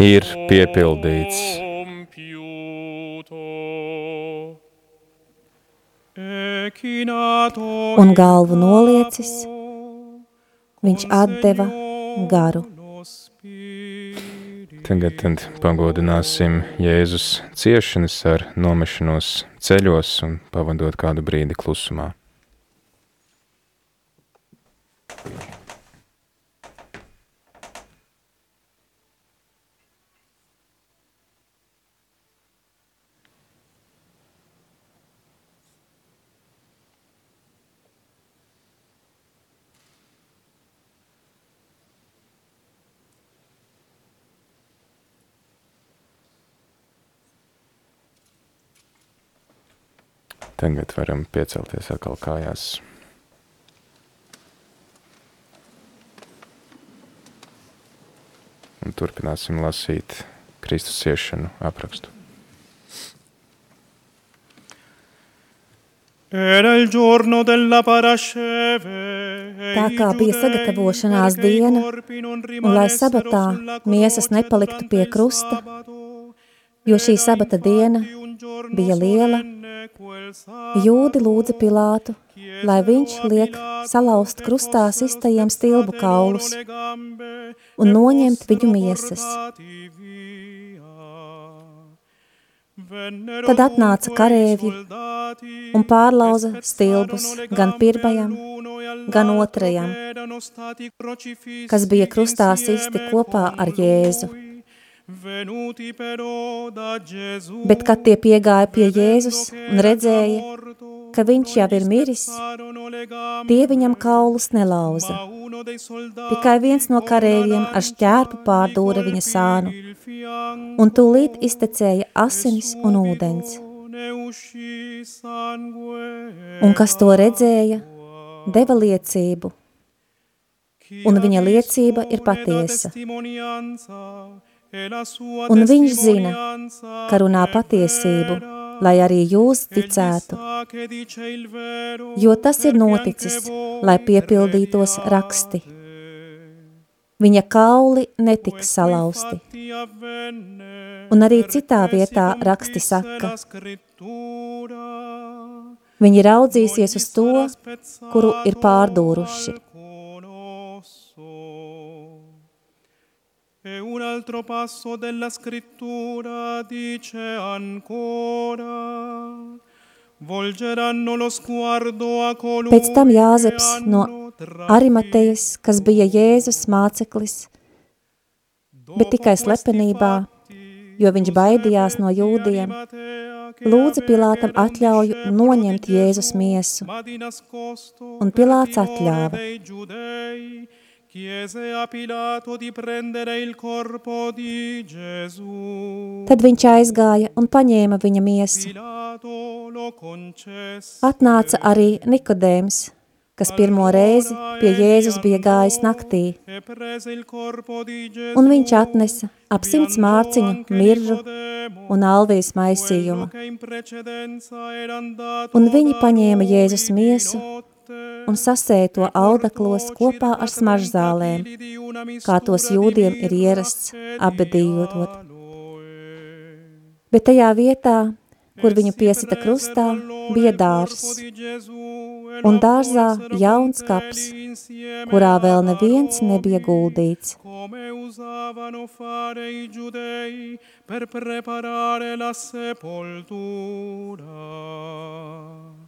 Ir piepildīts. Un galvu noliecis, viņš atdeva garu. Tagad pagodināsim Jēzus ciešanas ar nomešanos ceļos un pavadot kādu brīdi klusumā. Tagad varam piecelties atkal kājās. Un turpināsim lasīt Kristus ciešanu aprakstu. Tā kā bija sagatavošanās diena, un lai sabatā miesas nepaliktu pie krusta, jo šī sabata diena bija liela, Jūdi lūdza Pilātu, lai viņš liek salauzt krustā sistajiem stilbu kaulus un noņemt viņu miesas. Tad atnāca karēvji un pārlauza stilbus gan pirmajam, gan otrajam, kas bija krustā sisti kopā ar Jēzu. Bet, kad tie piegāja pie Jēzus un redzēja, ka viņš jau ir miris, tie viņam kaulus nelauza. Tikai viens no karēļiem ar šķērpu pārdūra viņa sānu, un tūlīt iztecēja asinis un ūdens. Un kas to redzēja, deva liecību, un viņa liecība ir patiesa. Un viņš zina, ka runā patiesību, lai arī jūs ticētu, jo tas ir noticis, lai piepildītos raksti. Viņa kauli netiks salauzti. Un arī citā vietā raksti saka, viņi raudzīsies uz to, kuru ir pārdūruši. E un altro passo della scrittura dice ancora Pēc tam Jāzeps no Arimatejas, kas bija Jēzus māceklis, bet tikai slepenībā, jo viņš baidījās no jūdiem, lūdza Pilātam atļauju noņemt Jēzus miesu, un Pilāts atļāva. Chiese a Pilato di prendere il corpo di Gesù. Tad viņš aizgāja un paņēma viņa miesu. Atnāca arī Nikodēms, kas pirmo reizi pie Jēzus bija gājis naktī. Un viņš atnesa ap simts mārciņu, miržu un alvijas maisījumu. Un viņi paņēma Jēzus miesu un sasēja to audaklos kopā ar smaržzālēm, kā tos jūdiem ir ierasts apbedījot. Bet tajā vietā, kur viņu piesita krustā, bija dārs, un dārzā jauns kaps, kurā vēl neviens nebija guldīts. per preparare la sepoltura.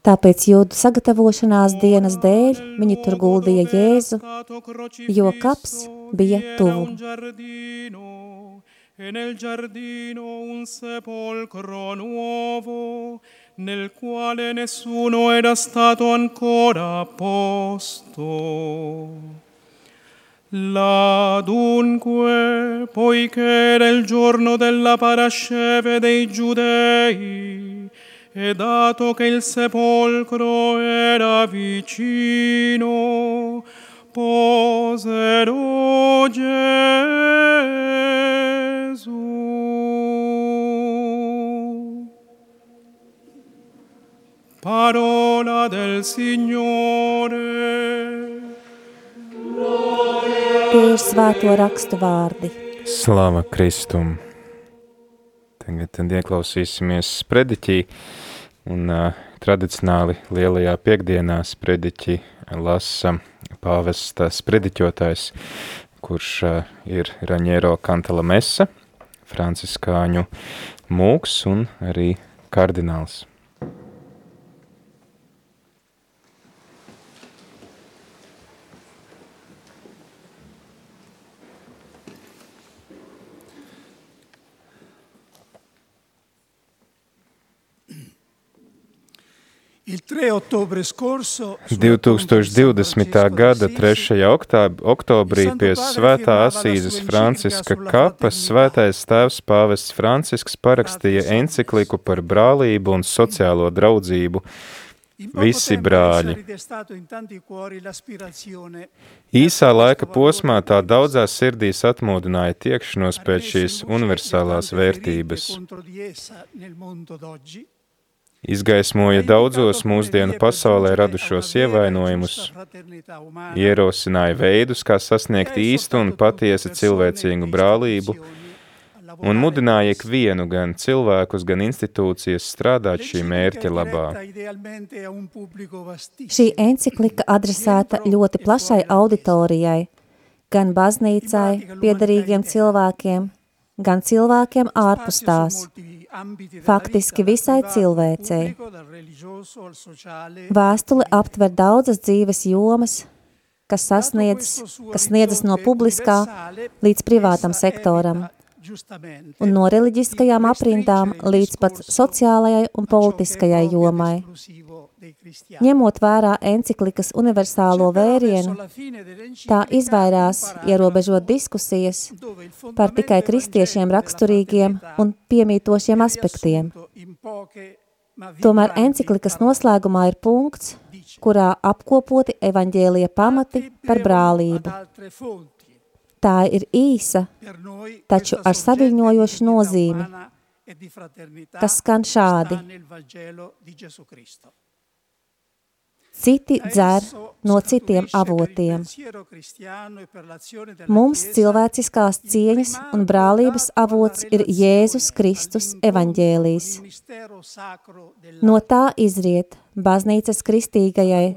Tāpēc jūdu sagatavošanās dienas dēļ viņi tur guldīja Jēzu, jo kaps bija tuvu. E nel giardino un sepolcro nuovo, nel quale nessuno era stato ancora posto. Là dunque, poiché era il giorno della parasceve dei giudei, e dato che il sepolcro era vicino, posero Gesù. Parola del Signore. Tie ir svēto rakstu vārdi. Slava Kristum! Tagad ieklausīsimies sprediķī, un uh, tradicionāli lielajā piekdienā sprediķi lasa pāvesta sprediķotājs, kurš uh, ir Raņero Kantala Mesa, franciskāņu mūks un arī kardināls. 2020. gada 3. Oktāb, oktobrī pie Svētā Asīzes Franciska kapas svētais tēvs pāvests Francisks parakstīja encikliku par brālību un sociālo draudzību. Visi brāļi. Īsā laika posmā tā daudzās sirdīs atmodināja tiekšanos pēc šīs universālās vērtības izgaismoja daudzos mūsdienu pasaulē radušos ievainojumus, ierosināja veidus, kā sasniegt īstu un patiesu cilvēcīgu brālību, un mudināja ikvienu, gan cilvēkus, gan institūcijas strādāt šī mērķa labā. Šī enciklika adresēta ļoti plašai auditorijai, gan baznīcai, piederīgiem cilvēkiem, gan cilvēkiem ārpus tās, faktiski visai cilvēcei. Vēstule aptver daudzas dzīves jomas, kas sasniedz, kas sniedzas no publiskā līdz privātam sektoram un no reliģiskajām aprindām līdz pat sociālajai un politiskajai jomai. Ņemot vērā enciklikas universālo vērienu, tā izvairās ierobežot diskusijas par tikai kristiešiem raksturīgiem un piemītošiem aspektiem. Tomēr enciklikas noslēgumā ir punkts, kurā apkopoti evaņģēlija pamati par brālību. Tā ir īsa, taču ar saviņojošu nozīmi, kas skan šādi. Citi dzer no citiem avotiem. Mums cilvēciskās cieņas un brālības avots ir Jēzus Kristus evaņģēlijs. No tā izriet baznīcas kristīgajai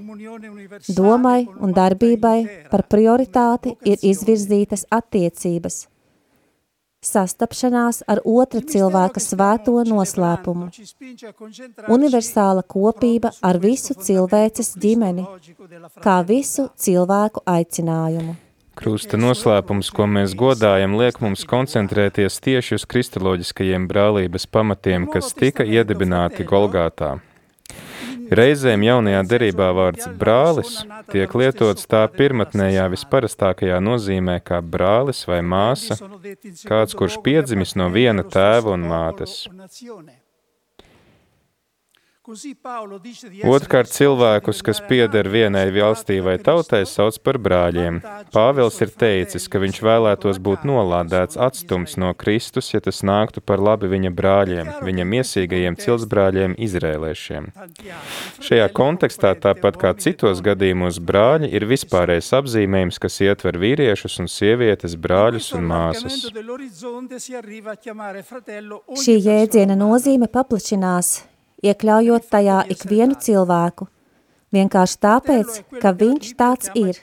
domai un darbībai par prioritāti ir izvirzītas attiecības – sastapšanās ar otra cilvēka svēto noslēpumu, universāla kopība ar visu cilvēces ģimeni, kā visu cilvēku aicinājumu. Krusta noslēpums, ko mēs godājam, liek mums koncentrēties tieši uz kristoloģiskajiem brālības pamatiem, kas tika iedibināti Golgātā. Reizēm jaunajā derībā vārds brālis tiek lietots tā pirmatnējā visparastākajā nozīmē kā brālis vai māsa, kāds, kurš piedzimis no viena tēva un mātes. Otrkārt, cilvēkus, kas pieder vienai valstī vai tautai, sauc par brāļiem. Pāvils ir teicis, ka viņš vēlētos būt nolādēts, atstumts no Kristus, ja tas nāktu par labi viņa brāļiem, viņa miesīgajiem cilsbrāļiem, izrēlēšiem. Šajā kontekstā, tāpat kā citos gadījumos, brāļi ir vispārējais apzīmējums, kas ietver vīriešus un sievietes, brāļus un māsas. Šī jēdziena nozīme paplašinās iekļaujot tajā ikvienu cilvēku, vienkārši tāpēc, ka viņš tāds ir.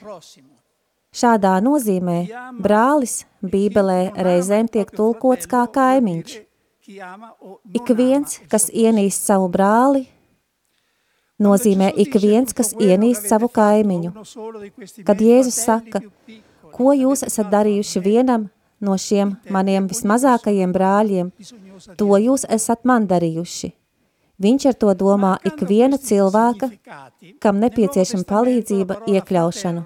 Šādā nozīmē brālis Bībelē reizēm tiek tulkots kā kaimiņš. Ik viens, kas ienīst savu brāli, nozīmē ik viens, kas ienīst savu kaimiņu. Kad Jēzus saka, ko jūs esat darījuši vienam no šiem maniem vismazākajiem brāļiem, to jūs esat man darījuši. Viņš ar to domā ikviena cilvēka, kam nepieciešama palīdzība iekļaušanu.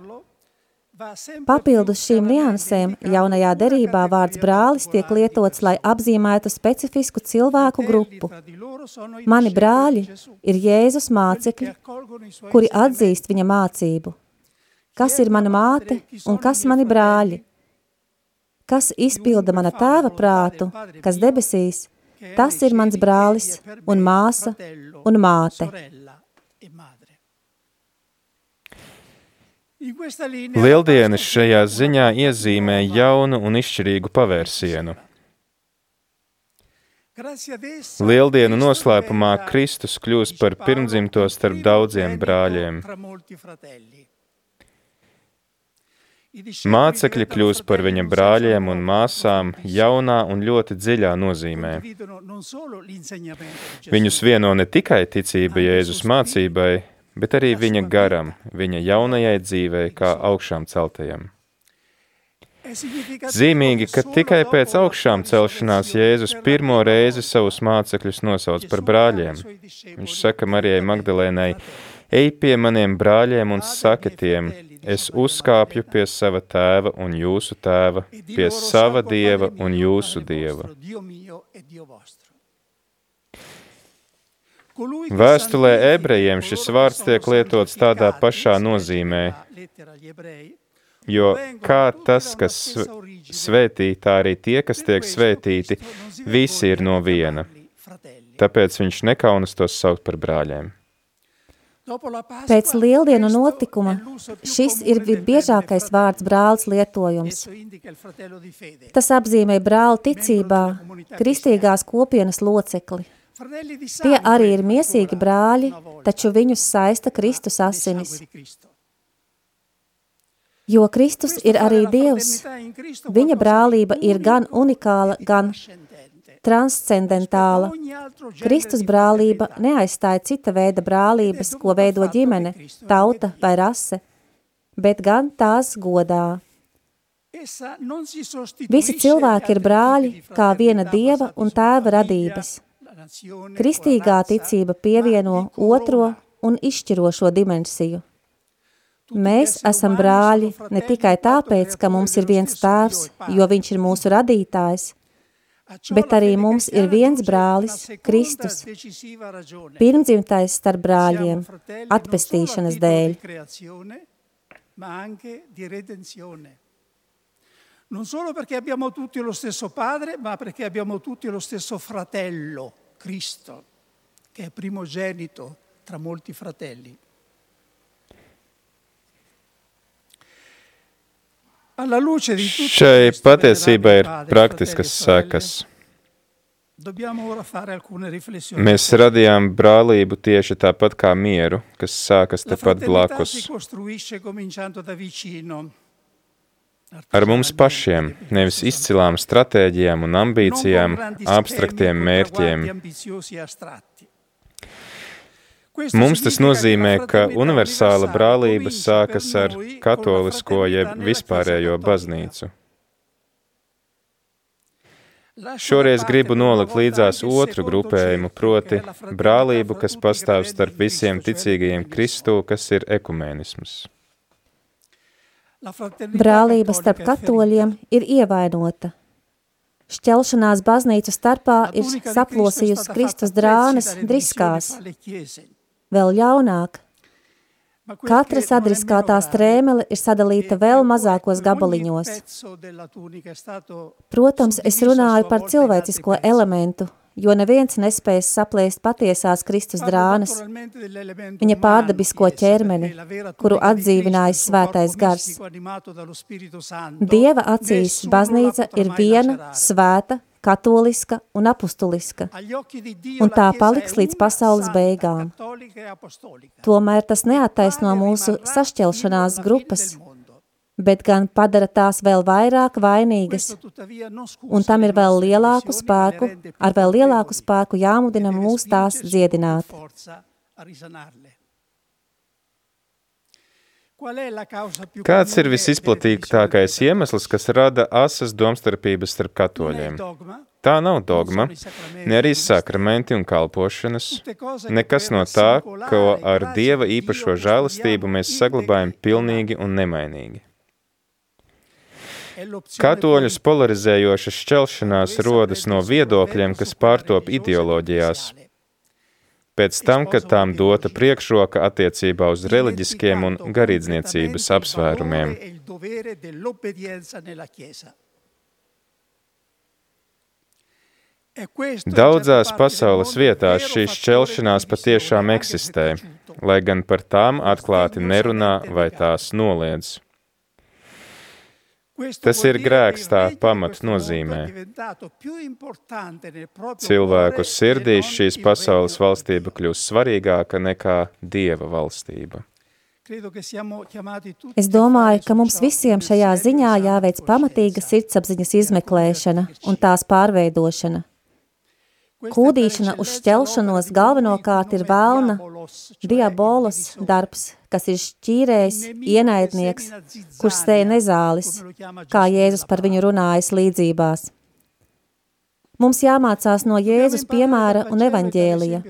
Papildus šīm niansēm jaunajā derībā vārds brālis tiek lietots, lai apzīmētu specifisku cilvēku grupu. Mani brāļi ir Jēzus mācekļi, kuri atzīst viņa mācību. Kas ir mana māte un kas mani brāļi? Kas izpilda mana tēva prātu, kas debesīs, Tas ir mans brālis un māsa un māte. Lieldienas šajā ziņā iezīmē jaunu un izšķirīgu pavērsienu. Lieldienu noslēpumā Kristus kļūst par pirmdzimto starp daudziem brāļiem. Mācekļi kļūst par viņa brāļiem un māsām jaunā un ļoti dziļā nozīmē. Viņus vieno ne tikai ticība Jēzus mācībai, bet arī viņa garam, viņa jaunajai dzīvei kā augšām celtajam. Zīmīgi, ka tikai pēc augšām celšanās Jēzus pirmo reizi savus mācekļus nosauc par brāļiem. Viņš saka Marijai Magdalēnai, ej pie maniem brāļiem un saka tiem, es uzkāpju pie sava tēva un jūsu tēva, pie sava dieva un jūsu dieva. Vēstulē ebrejiem šis vārds tiek lietots tādā pašā nozīmē, jo kā tas, kas svētī, tā arī tie, kas tiek svētīti, visi ir no viena. Tāpēc viņš nekaunas tos saukt par brāļiem. Pēc lieldienu notikuma šis ir biežākais vārds brālis lietojums. Tas apzīmē brāli ticībā, kristīgās kopienas locekli. Tie arī ir miesīgi brāļi, taču viņus saista Kristus asinis. Jo Kristus ir arī Dievs. Viņa brālība ir gan unikāla, gan transcendentāla. Kristus brālība neaizstāja cita veida brālības, ko veido ģimene, tauta vai rase, bet gan tās godā. Visi cilvēki ir brāļi, kā viena dieva un tēva radības. Kristīgā ticība pievieno otro un izšķirošo dimensiju. Mēs esam brāļi ne tikai tāpēc, ka mums ir viens tēvs, jo viņš ir mūsu radītājs, bet arī mums ir viens brālis, Kristus, pirmdzimtais starp brāļiem, atpestīšanas dēļ. non solo perché abbiamo tutti lo stesso padre, ma perché abbiamo tutti lo stesso fratello, Cristo, che è primogenito tra molti fratelli. Šai patiesībai ir praktiskas sekas. Mēs radījām brālību tieši tāpat kā mieru, kas sākas tepat blakus. Ar mums pašiem, nevis izcilām stratēģijām un ambīcijām, abstraktiem mērķiem. Mums tas nozīmē, ka universāla brālība sākas ar katolisko jeb vispārējo baznīcu. Šoreiz gribu nolikt līdzās otru grupējumu, proti brālību, kas pastāv starp visiem ticīgajiem Kristū, kas ir ekumēnisms. Brālība starp katoļiem ir ievainota. Šķelšanās baznīcu starpā ir saplosījusi Kristus drānas driskās. Vēl ļaunāk. Katra sadriskātā strēmele ir sadalīta vēl mazākos gabaliņos. Protams, es runāju par cilvēcisko elementu, jo neviens nespējas saplēst patiesās Kristus drānas, viņa pārdabisko ķermeni, kuru atdzīvinājis svētais gars. Dieva acīs baznīca ir viena, svēta, katoliska un apustuliska, un tā paliks līdz pasaules beigām. Tomēr tas neattaisno mūsu sašķelšanās grupas, bet gan padara tās vēl vairāk vainīgas, un tam ir vēl lielāku spēku, ar vēl lielāku spēku jāmudina mūs tās dziedināt. Kāds ir visizplatītākais iemesls, kas rada asas domstarpības starp katoļiem? Tā nav dogma, ne arī sakramenti un kalpošanas, nekas no tā, ko ar Dieva īpašo žēlastību mēs saglabājam pilnīgi un nemainīgi. Katoļus polarizējoša šķelšanās rodas no viedokļiem, kas pārtop ideoloģijās. Pēc tam, kad tām dota priekšroka attiecībā uz reliģiskiem un garīdzniecības apsvērumiem. Daudzās pasaules vietās šī šķelšanās patiešām eksistē, lai gan par tām atklāti nerunā vai tās noliedz. Tas ir grēks tā pamat nozīmē. Cilvēku sirdīs šīs pasaules valstība kļūst svarīgāka nekā Dieva valstība. Es domāju, ka mums visiem šajā ziņā jāveic pamatīga sirdsapziņas izmeklēšana un tās pārveidošana. Kūdīšana uz šķelšanos galvenokārt ir vēlna, diabolos darbs, kas ir šķīrējs, ienaidnieks, kurš sēja nezālis, kā Jēzus par viņu runājas līdzībās. Mums jāmācās no Jēzus piemēra un evaņģēlija.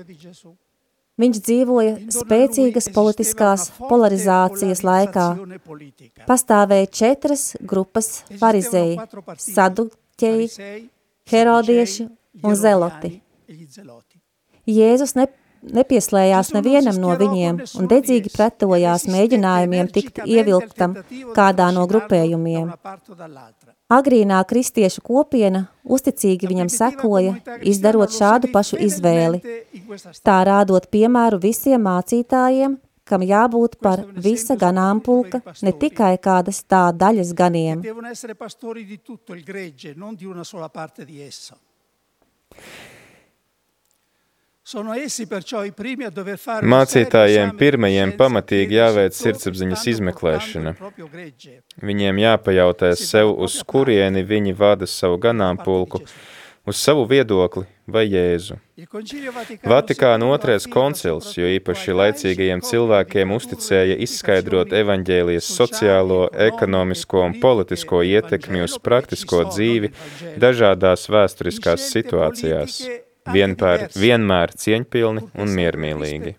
Viņš dzīvoja spēcīgas politiskās polarizācijas laikā. Pastāvēja četras grupas farizēji, saduķeji, herodieši un zeloti. Jēzus ne, nepieslējās nevienam no viņiem un dedzīgi pretojās mēģinājumiem tikt ievilktam kādā no grupējumiem. Agrīnā kristiešu kopiena uzticīgi viņam sekoja, izdarot šādu pašu izvēli, tā rādot piemēru visiem mācītājiem, kam jābūt par visa ganāmpulka, ne tikai kādas tā daļas ganiem. Mācītājiem pirmajiem pamatīgi jāveic sirdsapziņas izmeklēšana. Viņiem jāpajautā sev, uz kurieni viņi vada savu ganāmpulku, uz savu viedokli vai Jēzu. Vatikāna otrais koncils, jo īpaši laicīgajiem cilvēkiem uzticēja izskaidrot evaņģēlijas sociālo, ekonomisko un politisko ietekmi uz praktisko dzīvi dažādās vēsturiskās situācijās vienpār, vienmēr cieņpilni un miermīlīgi.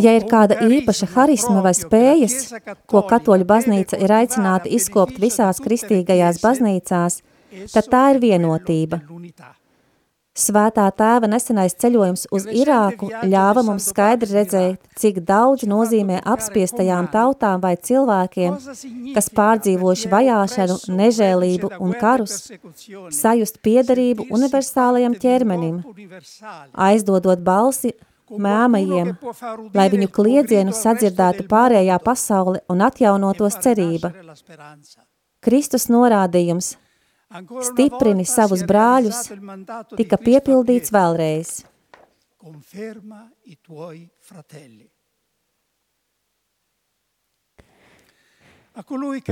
Ja ir kāda īpaša harisma vai spējas, ko katoļu baznīca ir aicināta izkopt visās kristīgajās baznīcās, tad tā ir vienotība. Svētā tēva nesenais ceļojums uz Irāku ļāva mums skaidri redzēt, cik daudz nozīmē apspiestajām tautām vai cilvēkiem, kas pārdzīvojuši vajāšanu, nežēlību un karus, sajust piederību universālajam ķermenim, aizdodot balsi mēmajiem, lai viņu kliedzienu sadzirdētu pārējā pasaule un atjaunotos cerība. Kristus norādījums – stiprini savus brāļus, tika piepildīts vēlreiz.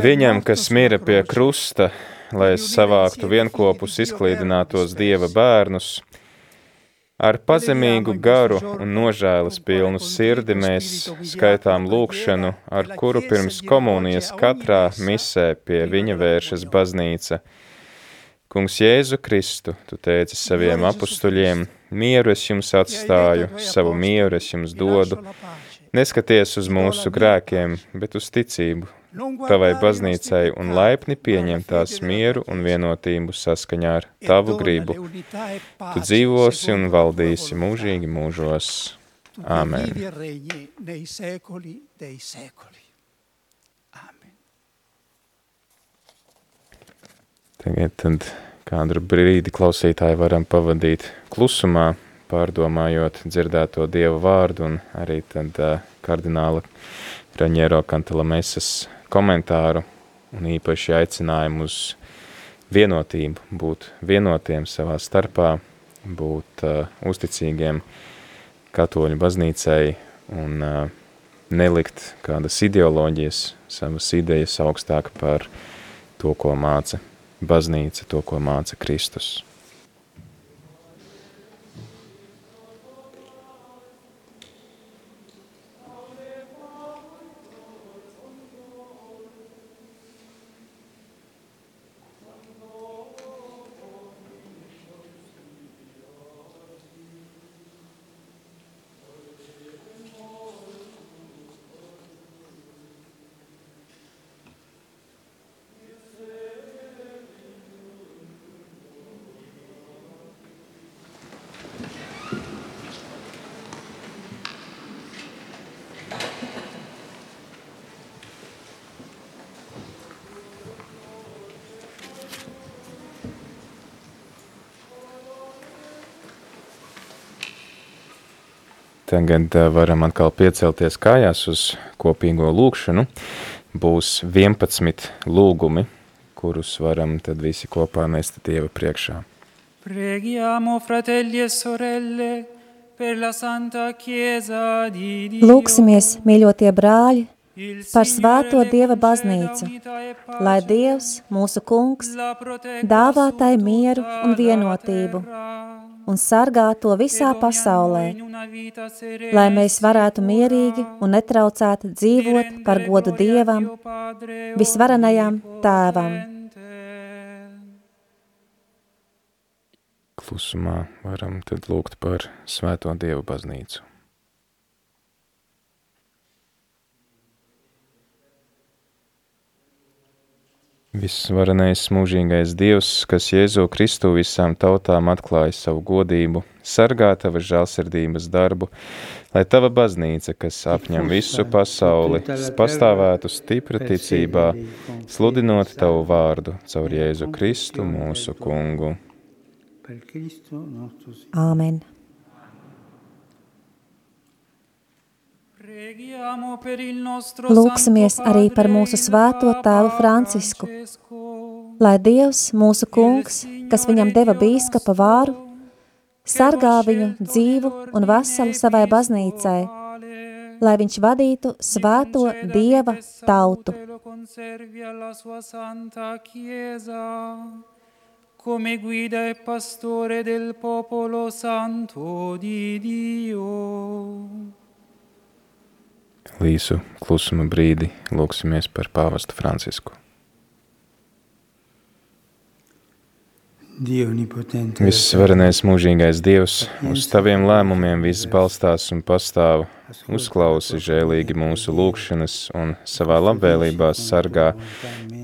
Viņam, kas mira pie krusta, lai savāktu vienkopus izklīdinātos Dieva bērnus, ar pazemīgu garu un nožēlas pilnu sirdi mēs skaitām lūkšanu, ar kuru pirms komunijas katrā misē pie viņa vēršas baznīca – Kungs Jēzu Kristu, tu teici saviem apustuļiem, mieru es jums atstāju, savu mieru es jums dodu, neskaties uz mūsu grēkiem, bet uz ticību, tavai baznīcai un laipni pieņem tās mieru un vienotību saskaņā ar tavu gribu. Tu dzīvosi un valdīsi mūžīgi mūžos. Āmen. Tagad tad kādu brīdi klausītāji varam pavadīt klusumā, pārdomājot dzirdēto Dievu vārdu un arī tad uh, kardināla Raņero Kantalamesas komentāru un īpaši aicinājumu uz vienotību, būt vienotiem savā starpā, būt uh, uzticīgiem katoļu baznīcai un uh, nelikt kādas ideoloģijas, savas idejas augstāk par to, ko māca baznīca, to, ko māca Kristus. Tagad varam atkal piecelties kājās uz kopīgo lūkšanu. Būs 11 lūgumi, kurus varam tad visi kopā nest Dieva priekšā. Preghiamo fratelli e sorelle per la santa chiesa di Dio. Lūksimies, mīļotie brāļi, par svēto Dieva baznīcu, lai Dievs, mūsu kungs, dāvā tai mieru un vienotību un sargā to visā pasaulē, lai mēs varētu mierīgi un netraucēti dzīvot par godu Dievam, visvarenajam Tēvam. Klusumā varam tad lūgt par svēto Dievu baznīcu. Visvarenais mūžīgais Dievs, kas Jēzu Kristu visām tautām atklāja savu godību, sargā tava žālsirdības darbu, lai tava baznīca, kas apņem visu pasauli, pastāvētu stipra ticībā, sludinot tavu vārdu caur Jēzu Kristu mūsu kungu. Āmen. Lūksimies arī par mūsu svēto tēvu Francisku, lai Dievs, mūsu kungs, kas viņam deva bīskapa vāru, sargā viņu dzīvu un veselu savai baznīcai, lai viņš vadītu svēto Dieva tautu. come guida e pastore del popolo santo di Dio. Līsu klusuma brīdi lūksimies par pāvestu Francisku. Visvarenais mūžīgais Dievs, uz taviem lēmumiem viss balstās un pastāv, uzklausi žēlīgi mūsu lūgšanas un savā labvēlībā sargā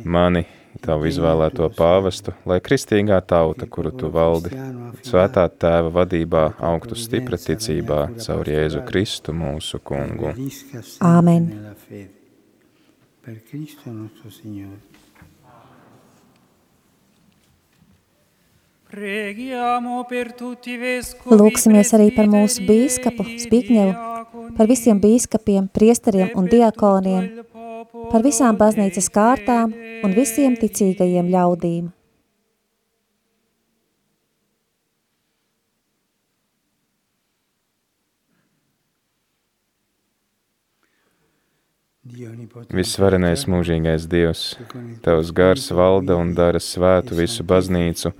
mani, tavu izvēlēto pāvestu, lai kristīgā tauta, kuru tu valdi, svētā tēva vadībā augtu stipra ticībā caur Jēzu Kristu mūsu kungu. Āmen. Per Cristo nostro Signore. Lūksimies arī par mūsu bīskapu Spikņevu, par visiem bīskapiem, priesteriem un diakoniem, par visām baznīcas kārtām un visiem ticīgajiem ļaudīm. Visvarenais mūžīgais Dievs, Tavs gars valda un dara svētu visu baznīcu,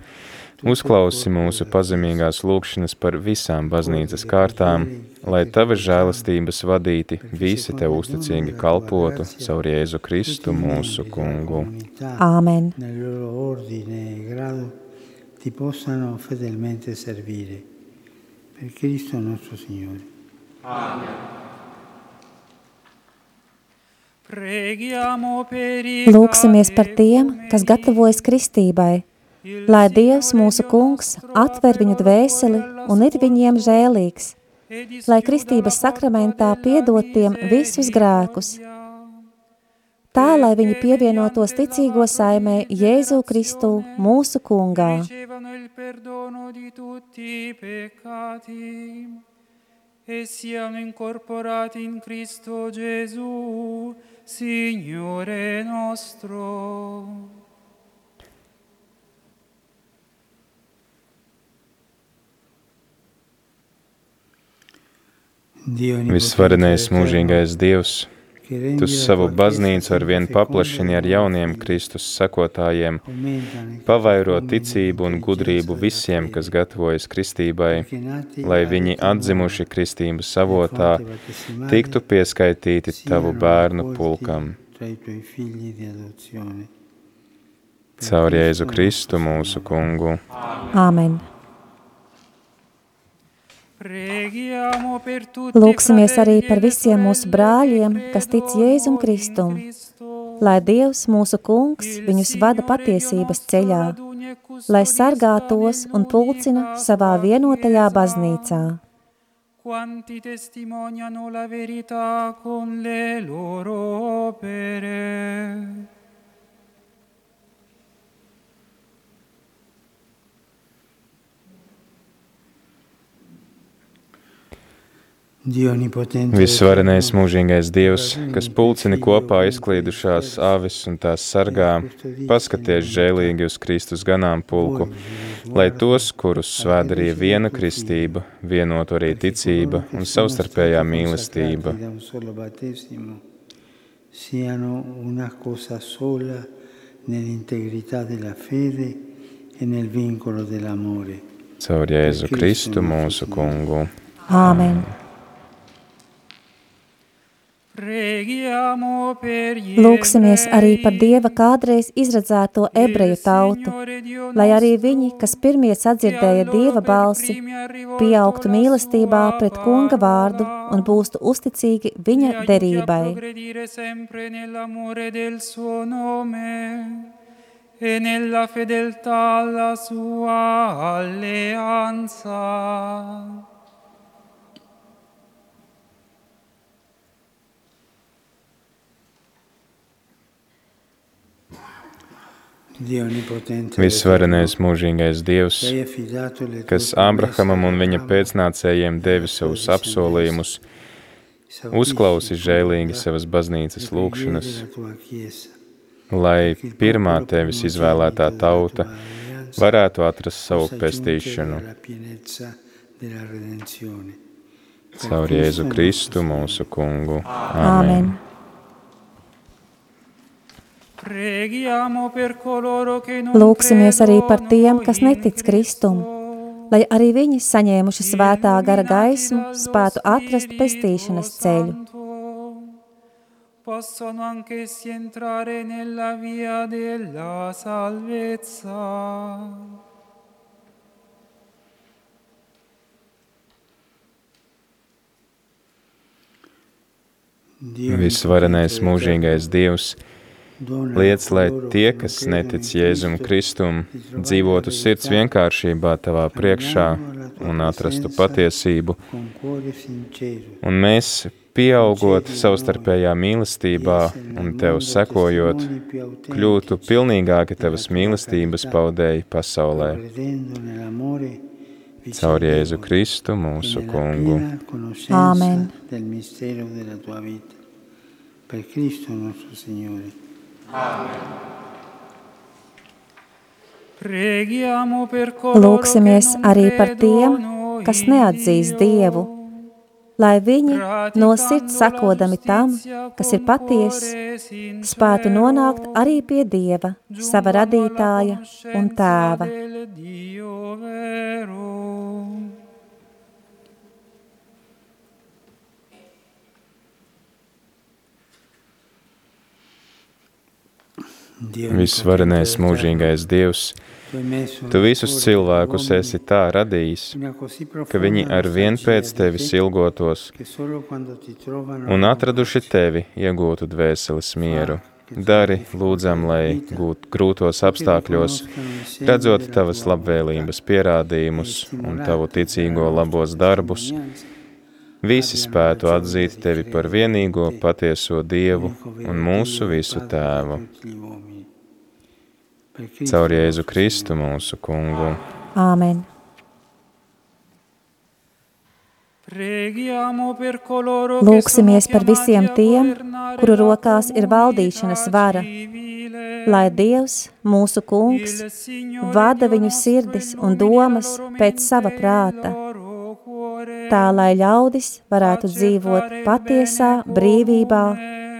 Uzklausi mūsu pazemīgās lūkšanas par visām baznīcas kārtām, lai tavas žēlastības vadīti visi tev uzticīgi kalpotu caur Jēzu Kristu mūsu kungu. Āmen. ti possano fedelmente servire. Per Cristo nostro Signore. Amen. Lūksimies par tiem, kas gatavojas kristībai, lai Dievs mūsu kungs atver viņu dvēseli un ir viņiem žēlīgs, lai kristības sakramentā piedot tiem visus grēkus, tā, lai viņi pievienotos ticīgo saimē Jēzu Kristu mūsu kungā. E siano incorporati in Cristo Gesù, Signore nostro. Visvarenais mūžīgais Dievs, Tu savu baznīcu ar vien paplašini ar jauniem Kristus sekotājiem, pavairo ticību un gudrību visiem, kas gatavojas kristībai, lai viņi atzimuši kristību savotā, tiktu pieskaitīti Tavu bērnu pulkam. Caur Jēzu Kristu mūsu kungu. Āmen. Lūksimies arī par visiem mūsu brāļiem, kas tic Jēzum Kristum, lai Dievs mūsu kungs viņus vada patiesības ceļā, lai sargā tos un pulcina savā vienotajā baznīcā. Quanti testimoniano la verità con le loro opere. Visvarenais mūžīgais Dievs, kas pulcini kopā izklīdušās avis un tās sargā, paskaties žēlīgi uz Kristus ganāmpulku, lai tos, kurus svēdarīja viena kristība, vienotu arī ticība un savstarpējā mīlestība. Siano una cosa sola nell'integrità della fede e nel vincolo dell'amore. Caur Jēzu Kristu mūsu kungu. Āmen. Āmen. Lūksimies arī par Dieva kādreiz izredzēto ebreju tautu, lai arī viņi, kas pirmie sadzirdēja Dieva balsi, pieaugtu mīlestībā pret kunga vārdu un būstu uzticīgi viņa derībai. E nella fedeltà alla sua alleanza. Visvarenais mūžīgais Dievs, kas Ābrahamam un viņa pēcnācējiem devi savus apsolījumus, uzklausi žēlīgi savas baznīcas lūgšanas. lai pirmā tevis izvēlētā tauta varētu atrast savu pestīšanu. Caur Jēzu Kristu mūsu kungu. Āmen. Lūksimies arī par tiem, kas netic Kristum, lai arī viņi saņēmuši svētā gara gaismu, spētu atrast pestīšanas ceļu. Possono anch'essi entrare nella via della salvezza. Visvarenais mūžīgais Dievs, Liec, lai tie, kas netic Jēzum Kristum, dzīvotu sirds vienkāršībā tavā priekšā un atrastu patiesību. Un mēs, pieaugot savstarpējā mīlestībā un tev sekojot, kļūtu pilnīgāki tavas mīlestības paudēji pasaulē. Caur Jēzu Kristu mūsu kungu. Āmen. Per Cristo nostro Signore. Lūksimies arī par tiem, kas neatzīst Dievu, lai viņi no sirds sakodami tam, kas ir patiesi, spētu nonākt arī pie Dieva, sava radītāja un tēva. Visvarenais mūžīgais Dievs, Tu visus cilvēkus esi tā radījis, ka viņi ar vien pēc tevis ilgotos un atraduši tevi iegūtu dvēseles mieru. Dari, lūdzam, lai gūt grūtos apstākļos, redzot tavas labvēlības pierādījumus un tavu ticīgo labos darbus, visi spētu atzīt tevi par vienīgo patieso Dievu un mūsu visu tēvu caur Jēzu Kristu mūsu kungu. Āmen. Lūksimies par visiem tiem, kuru rokās ir valdīšanas vara, lai Dievs, mūsu kungs, vada viņu sirdis un domas pēc sava prāta, tā lai ļaudis varētu dzīvot patiesā brīvībā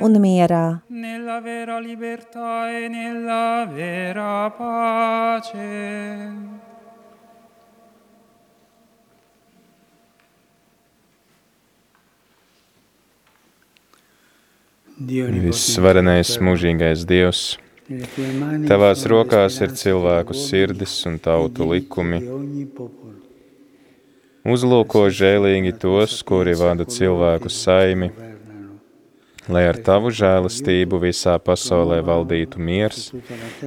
un mierā. Nella vera libertà e nella vera pace. Visvarenais mūžīgais Dievs, Tavās rokās ir cilvēku sirdis un tautu likumi. Uzlūko žēlīgi tos, kuri vada cilvēku saimi, lai ar tavu žēlastību visā pasaulē valdītu miers,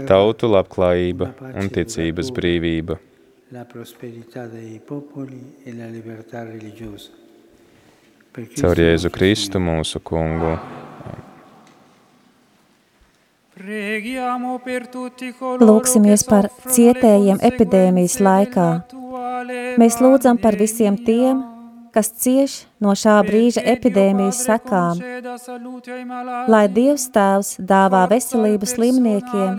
tautu labklājība un ticības brīvība. Caur Jēzu Kristu mūsu kungu. Lūksimies par cietējiem epidēmijas laikā. Mēs lūdzam par visiem tiem, kas cieš no šā brīža epidēmijas sekām, lai Dievs Tēvs dāvā veselību slimniekiem,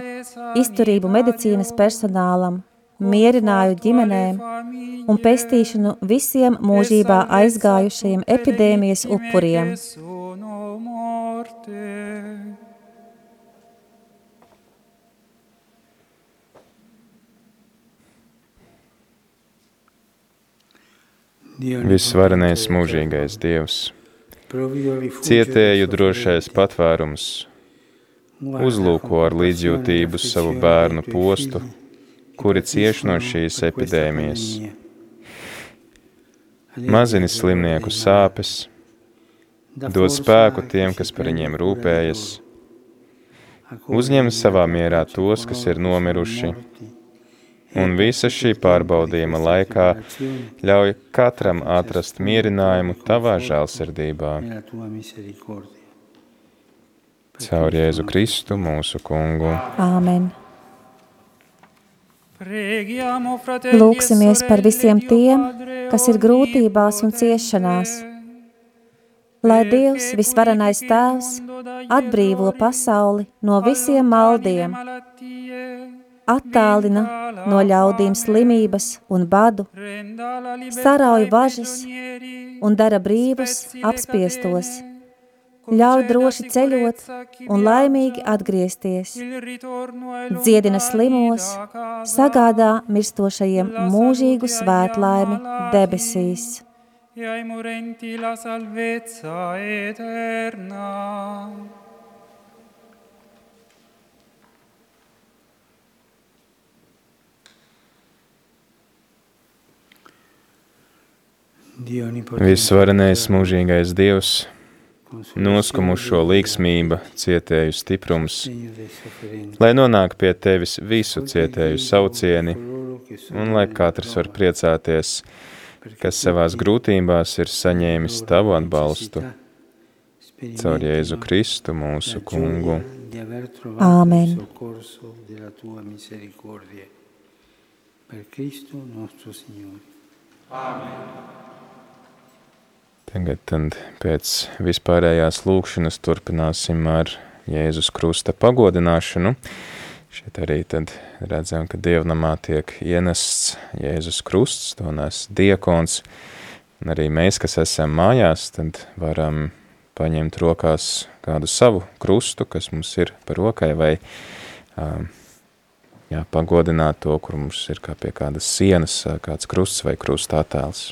izturību medicīnas personālam, mierināju ģimenēm un pestīšanu visiem mūžībā aizgājušajiem epidēmijas upuriem. Visvarenais mūžīgais Dievs, cietēju drošais patvērums, uzlūko ar līdzjūtību savu bērnu postu, kuri cieš no šīs epidēmijas. Mazini slimnieku sāpes, dod spēku tiem, kas par viņiem rūpējas, uzņem savā mierā tos, kas ir nomiruši, un visa šī pārbaudījuma laikā ļauj katram atrast mierinājumu tavā žēlsirdībā. Caur Jēzu Kristu mūsu kungu. Āmen. Lūksimies par visiem tiem, kas ir grūtībās un ciešanās, Lai Dievs, visvarenais Tēvs, atbrīvo pasauli no visiem maldiem, attālina no ļaudīm slimības un badu, sarauj važas un dara brīvus apspiestos, ļauj droši ceļot un laimīgi atgriezties, dziedina slimos, sagādā mirstošajiem mūžīgu svētlaimi debesīs. E ai morenti la salvezza eterna. Visvarenais mūžīgais Dievs, noskumušo līksmība, cietēju stiprums, lai nonāk pie Tevis visu cietēju saucieni, un lai katrs var priecāties, kas savās grūtībās ir saņēmis Tavu atbalstu, caur Jēzu Kristu mūsu kungu. Āmen. Per Cristo nostro Signore. Amen. Tagad pēc vispārējās lūkšanas turpināsim ar Jēzus krusta pagodināšanu. Šeit arī tad redzam, ka dievnamā tiek ienests Jēzus krusts, to nes diekons, un arī mēs, kas esam mājās, tad varam paņemt rokās kādu savu krustu, kas mums ir par rokai, vai um, jā, pagodināt to, kur mums ir kā pie kādas sienas kāds krusts vai krusta attēls.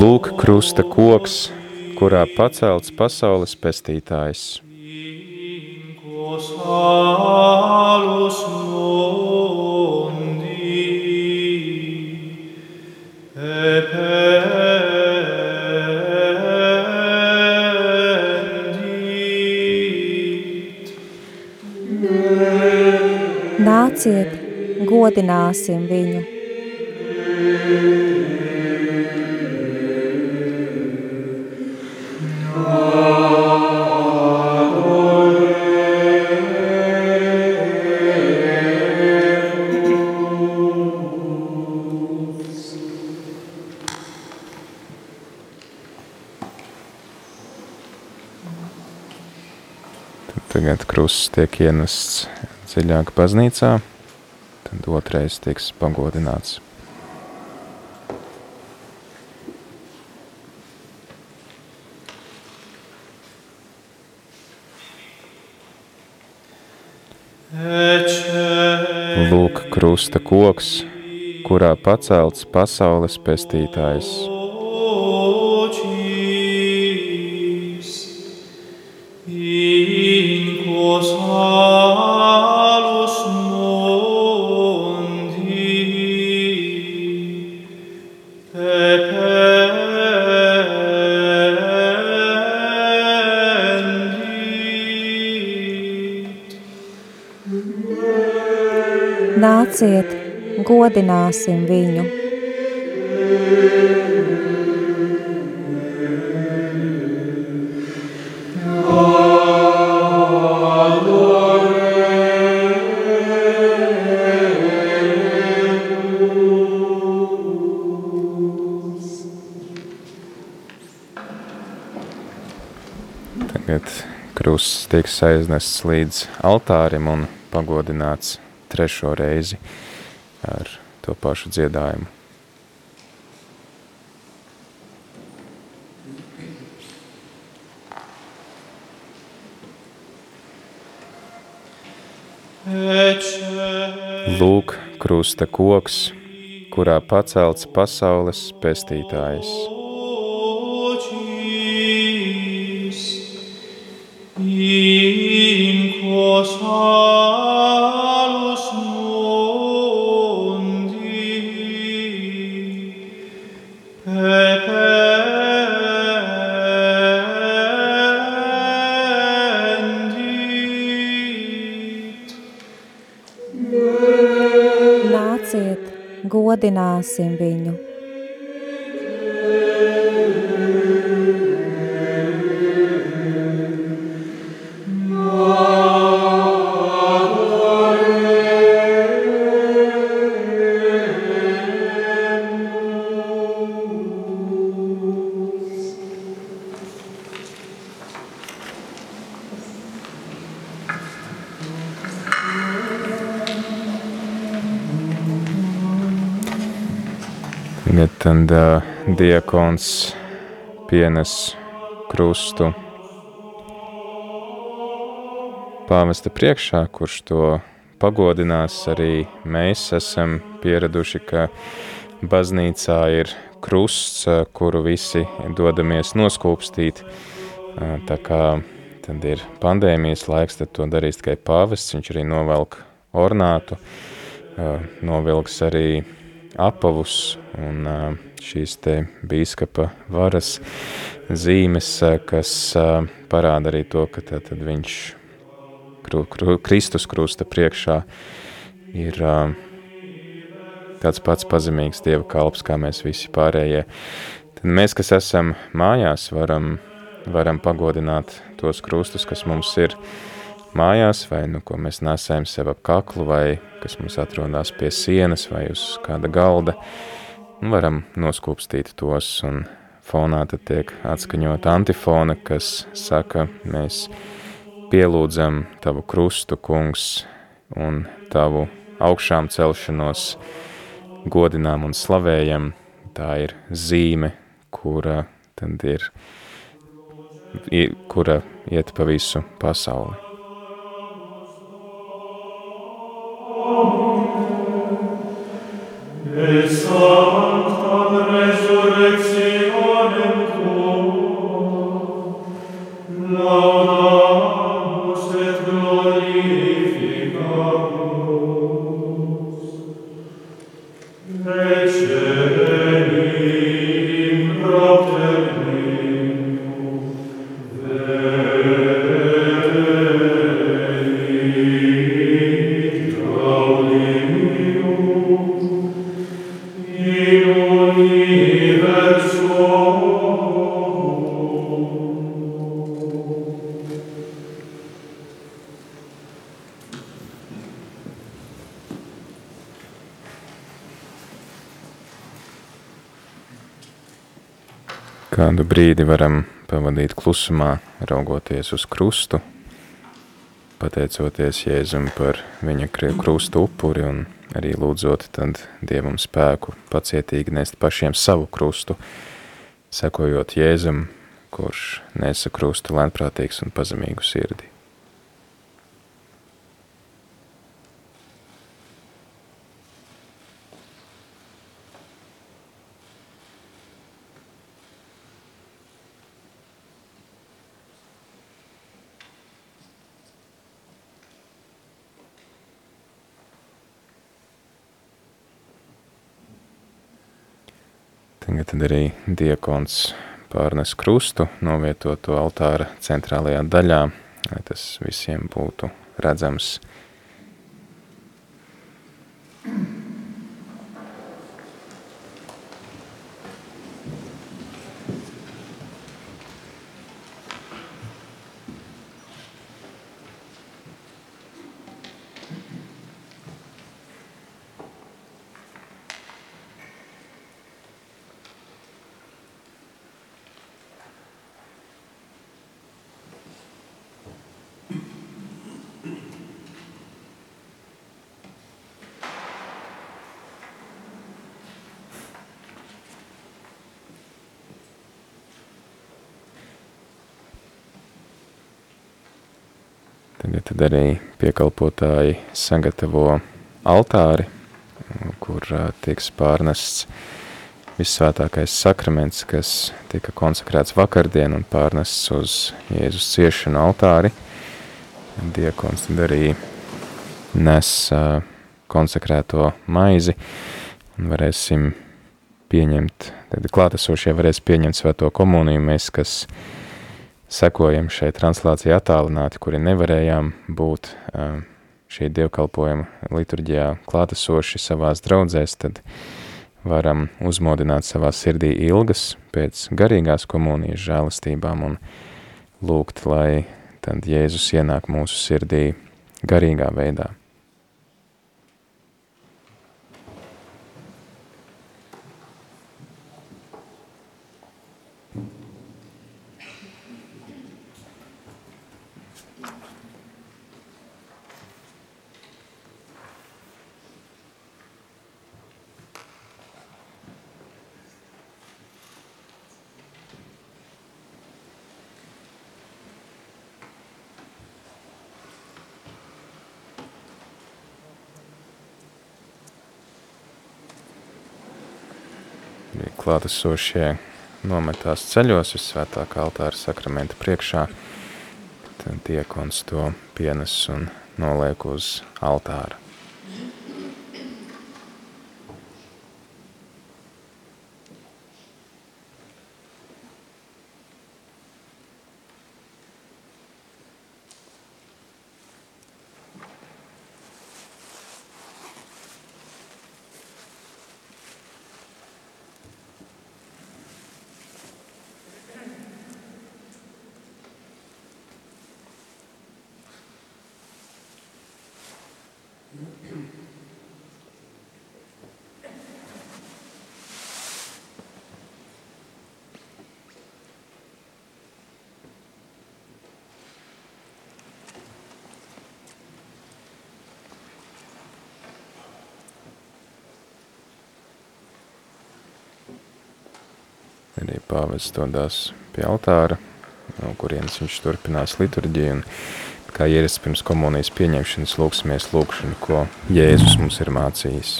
Lūk, krusta koks, kurā pacelts pasaules pestītājs. Nāciet, godināsim viņu. Tagad krusts tiek ienests dziļāk baznīcā, tad otrais tiks pagodināts. Lūk, krusta koks, kurā pacelts pasaules pestītājs. Godināsim viņu. Tagad krusts tiks aiznests līdz altārim un pagodināts trešo reizi pašu dziedājumu. Lūk, krusta koks, kurā pacelts pasaules pestītājs. Godināsim viņu. Tad uh, diakons pienes krustu pāvesta priekšā, kurš to pagodinās. Arī mēs esam pieraduši, ka baznīcā ir krusts, kuru visi dodamies noskūpstīt. Tā kā tad ir pandēmijas laiks, tad to darīs tikai pāvests, viņš arī novelk ornātu, novilks arī apavus un šīs te bīskapa varas zīmes, kas parāda arī to, ka tad viņš kru, kru, Kristus krusta priekšā ir tāds pats pazemīgs Dieva kalps, kā mēs visi pārējie. Tad mēs, kas esam mājās, varam, varam pagodināt tos krustus, kas mums ir mājās, vai nu, ko mēs nesējam sev ap kaklu, vai kas mums atrodas pie sienas vai uz kāda galda. Un varam noskūpstīt tos, un fonā tad tiek atskaņot antifona, kas saka, mēs pielūdzam tavu krustu, kungs, un tavu augšām celšanos godinām un slavējam. Tā ir zīme, kura tad ir, kura iet pa visu pasauli. et sanctam resurrexionem Kādu brīdi varam pavadīt klusumā, raugoties uz krustu, pateicoties Jēzum par viņa krustu upuri un arī lūdzot tad Dievam spēku pacietīgi nest pašiem savu krustu, sekojot Jēzum, kurš nesa krustu lēnprātīgs un pazemīgu sirdi. Tagad tad arī diekons pārnes krustu, novieto to altāra centrālajā daļā, lai tas visiem būtu redzams. Tagad tad arī piekalpotāji sagatavo altāri, kur tiks pārnests visvētākais sakraments, kas tika konsekrēts vakardien un pārnests uz Jēzus ciešanu altāri. Diekons tad arī nes konsekrēto maizi un varēsim pieņemt, tad klātesošie varēs pieņemt svēto komuniju, mēs, kas sekojam šai translācijai attālināti, kuri nevarējām būt šī dievkalpojuma liturģijā klātesoši savās draudzēs, tad varam uzmodināt savā sirdī ilgas pēc garīgās komunijas žēlastībām un lūgt, lai tad Jēzus ienāk mūsu sirdī garīgā veidā. Klātesošie nometās ceļos uz svētākā altāra sakramenta priekšā, tad diekons to pienes un noliek uz altāra. Pāvests dodās pie altāra, no kurienes viņš turpinās liturģiju. Un, kā ierasts pirms komunijas pieņemšanas, lūksimies lūkšanu, ko Jēzus mums ir mācījis.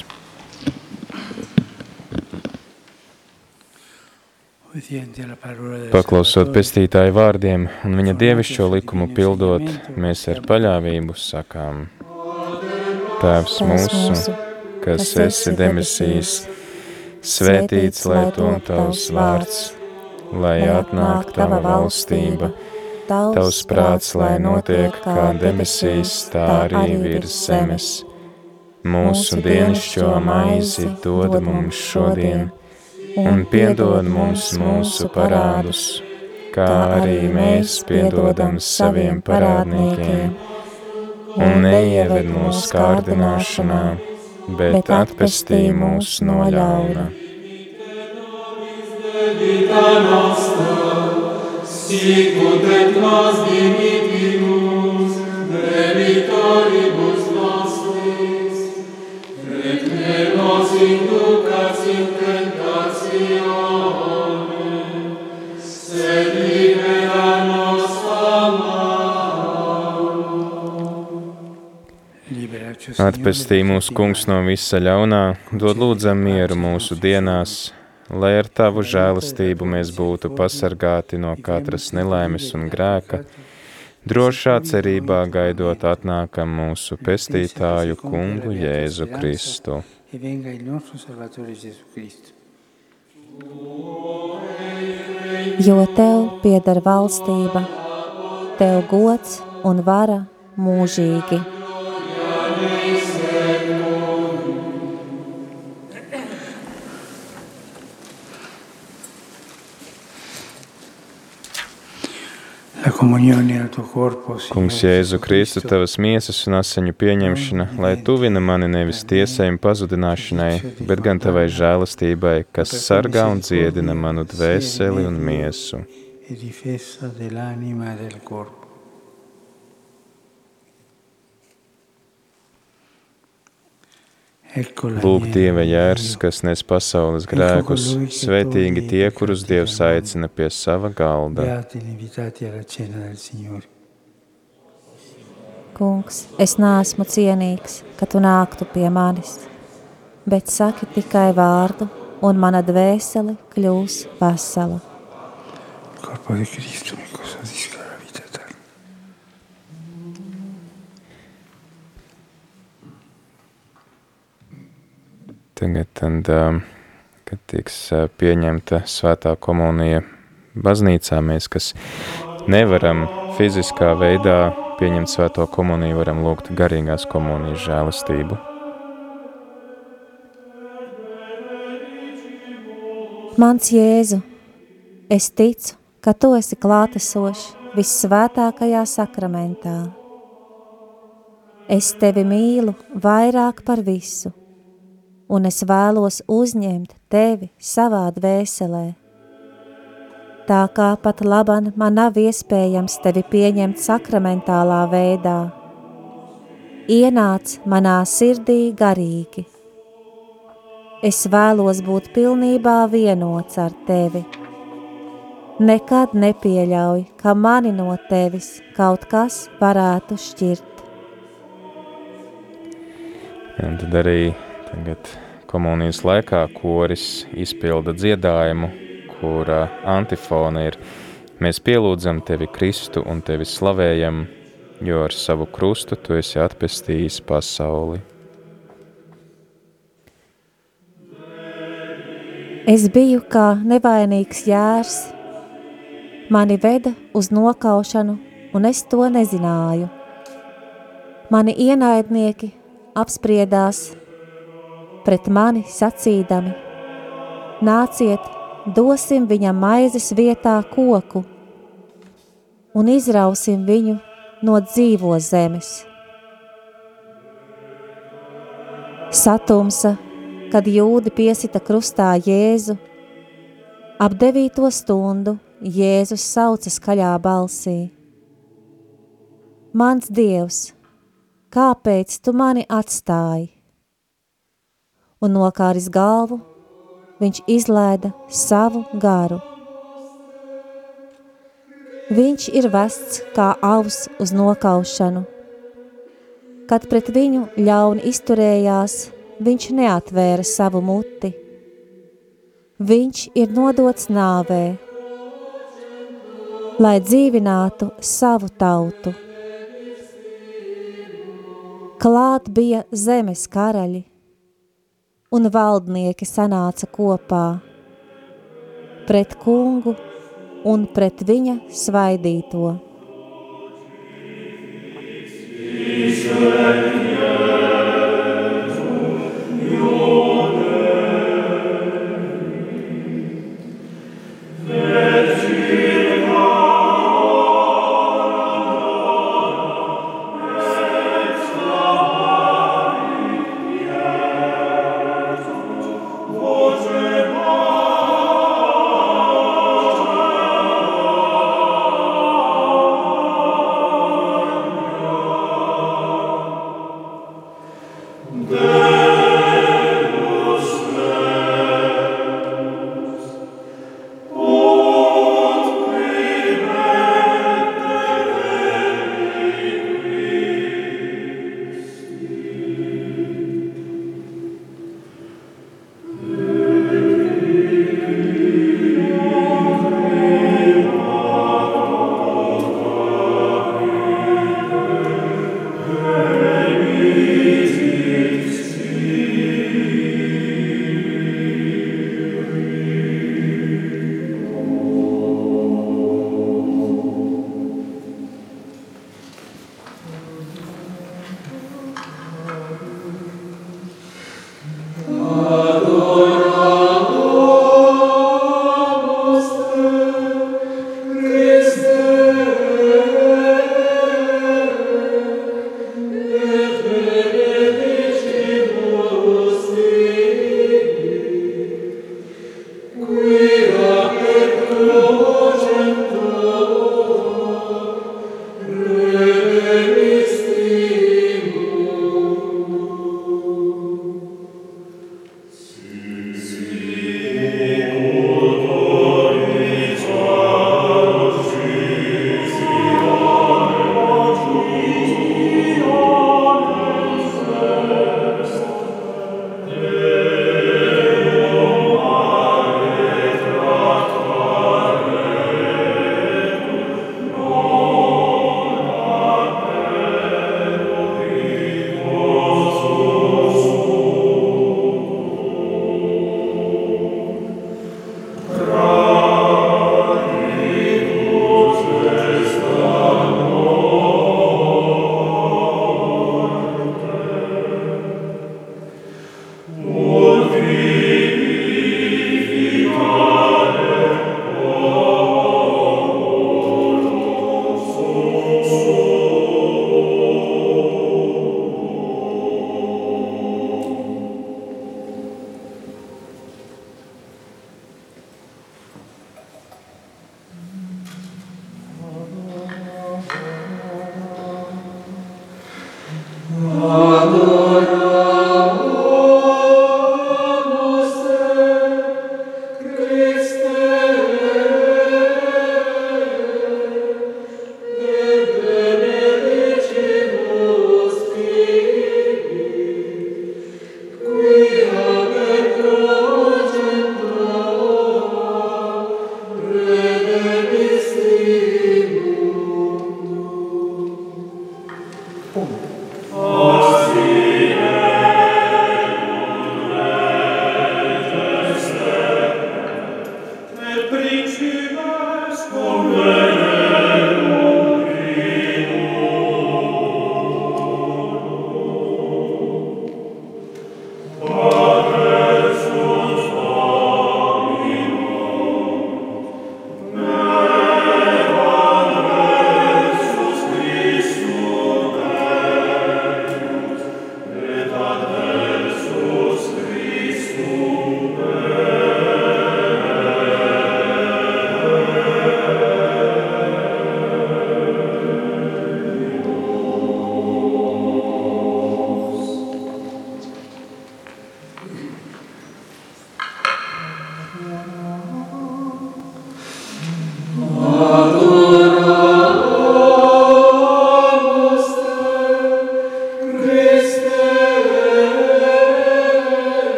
Paklausot pestītāju vārdiem un viņa dievišķo likumu pildot, mēs ar paļāvību sakām: Tēvs mūsu, kas esi demisijas, svētīts lai tom tavs vārds, lai atnāk tava valstība, tavs prāts, lai notiek kā demisijas, tā arī virs zemes. Mūsu dienascho maizi dod mums šodien, un piedod mums mūsu parādus, kā arī mēs piedodam saviem parādniekiem. Un neieved mūsu kārdināšanā, bet atpestī mūs no ļauna. Vita nostra, sicut et nos dimitimus, debitoribus nostris, et ne nos inducas in tentatione, sed libera nos Atpestī mūsu kungs no visa ļaunā, dod lūdzam mieru mūsu dienās, lai ar tavu žēlastību mēs būtu pasargāti no katras nelaimes un grēka, drošā cerībā gaidot atnākam mūsu pestītāju kungu Jēzu Kristu. Jo tev pieder valstība, tev gods un vara mūžīgi. Kungs, Jēzu Kristu, tavas miesas un asiņu pieņemšana, lai tuvina mani nevis tiesai un pazudināšanai, bet gan tavai žēlastībai, kas sargā un dziedina manu dvēseli un miesu. Lūk, Dieva jērs, kas nes pasaules grēkus, svētīgi tie, kurus Dievs aicina pie sava galda. Kungs, es neesmu cienīgs, ka tu nāktu pie manis, bet saki tikai vārdu, un mana dvēsele kļūs vesela. Corpo di Cristo mi cosa disca. Tagad, tad, kad tiks pieņemta svētā komunija baznīcā, mēs, kas nevaram fiziskā veidā pieņemt svēto komuniju, varam lūgt garīgās komunijas žēlastību. Mans Jēzu, es ticu, ka Tu esi klātesošs vissvētākajā sakramentā. Es Tevi mīlu vairāk par visu un es vēlos uzņemt tevi savā dvēselē. Tā kā pat laban man nav iespējams tevi pieņemt sakramentālā veidā, ienāc manā sirdī garīgi. Es vēlos būt pilnībā vienots ar tevi. Nekad nepieļauj, ka mani no tevis kaut kas varētu šķirt. Un tad arī Tagad komunijas laikā koris izpilda dziedājumu, kura antifona ir Mēs pielūdzam tevi, Kristu, un tevi slavējam, jo ar savu krustu tu esi atpestījis pasauli. Es biju kā nevainīgs jērs, mani veda uz nokaušanu, un es to nezināju. Mani ienaidnieki apspriedās pret mani sacīdami, nāciet, dosim viņam maizes vietā koku un izrausim viņu no dzīvo zemes. Satumsa, kad jūdi piesita krustā Jēzu, ap devīto stundu Jēzus sauca skaļā balsī. Mans Dievs, kāpēc tu mani atstāji? Un nokāris galvu, viņš izlaida savu garu. Viņš ir vests kā avs uz nokaušanu. Kad pret viņu ļauni izturējās, viņš neatvēra savu muti. Viņš ir nodots nāvē, lai dzīvinātu savu tautu. Klāt bija zemes karaļi, un valdnieki sanāca kopā pret kungu un pret viņa svaidīto. Israel,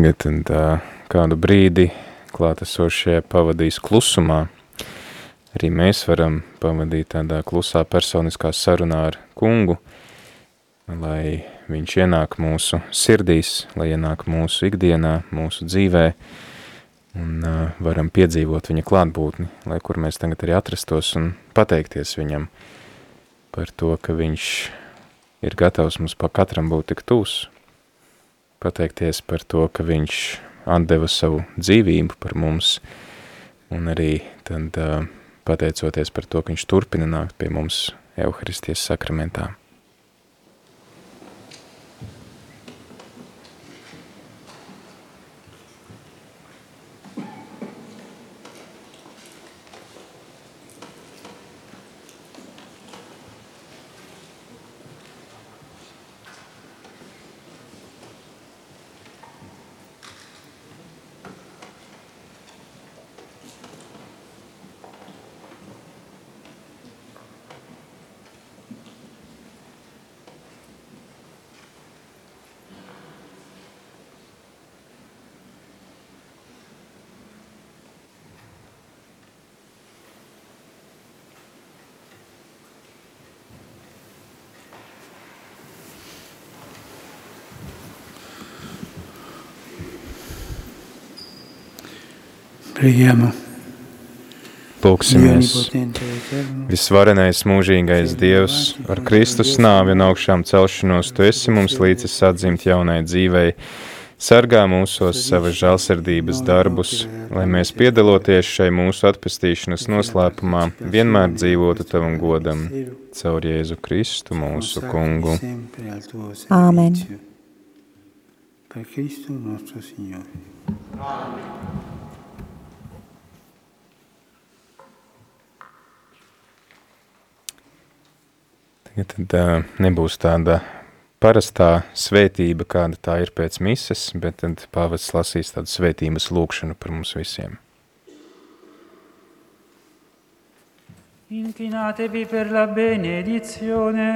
Tagad tad, kādu brīdi klātesošie pavadīs klusumā. Arī mēs varam pavadīt tādā klusā personiskā sarunā ar kungu, lai viņš ienāk mūsu sirdīs, lai ienāk mūsu ikdienā, mūsu dzīvē, un uh, varam piedzīvot viņa klātbūtni, lai kur mēs tagad arī atrastos un pateikties viņam par to, ka viņš ir gatavs mums pa katram būt tik tūs, pateikties par to, ka viņš atdeva savu dzīvību par mums, un arī tad pateicoties par to, ka viņš turpina nākt pie mums Euharisties sakramentā. Preghiamo. Lūksimies, visvarenais mūžīgais Dievs, ar Kristus nāvi un augšām celšanos, Tu esi mums līdzis atzimt jaunai dzīvei, sargā mūsos savas žālsirdības darbus, lai mēs piedaloties šai mūsu atpestīšanas noslēpumā, vienmēr dzīvotu Tavam godam, caur Jēzu Kristu mūsu kungu. Āmen. Per Cristo nostro Signore. Amen. Tagad tad, uh, nebūs tāda parastā svētība, kāda tā ir pēc mises, bet tad pāvests lasīs tādu svētības lūkšanu par mums visiem. Inclinatevi per la benedizione.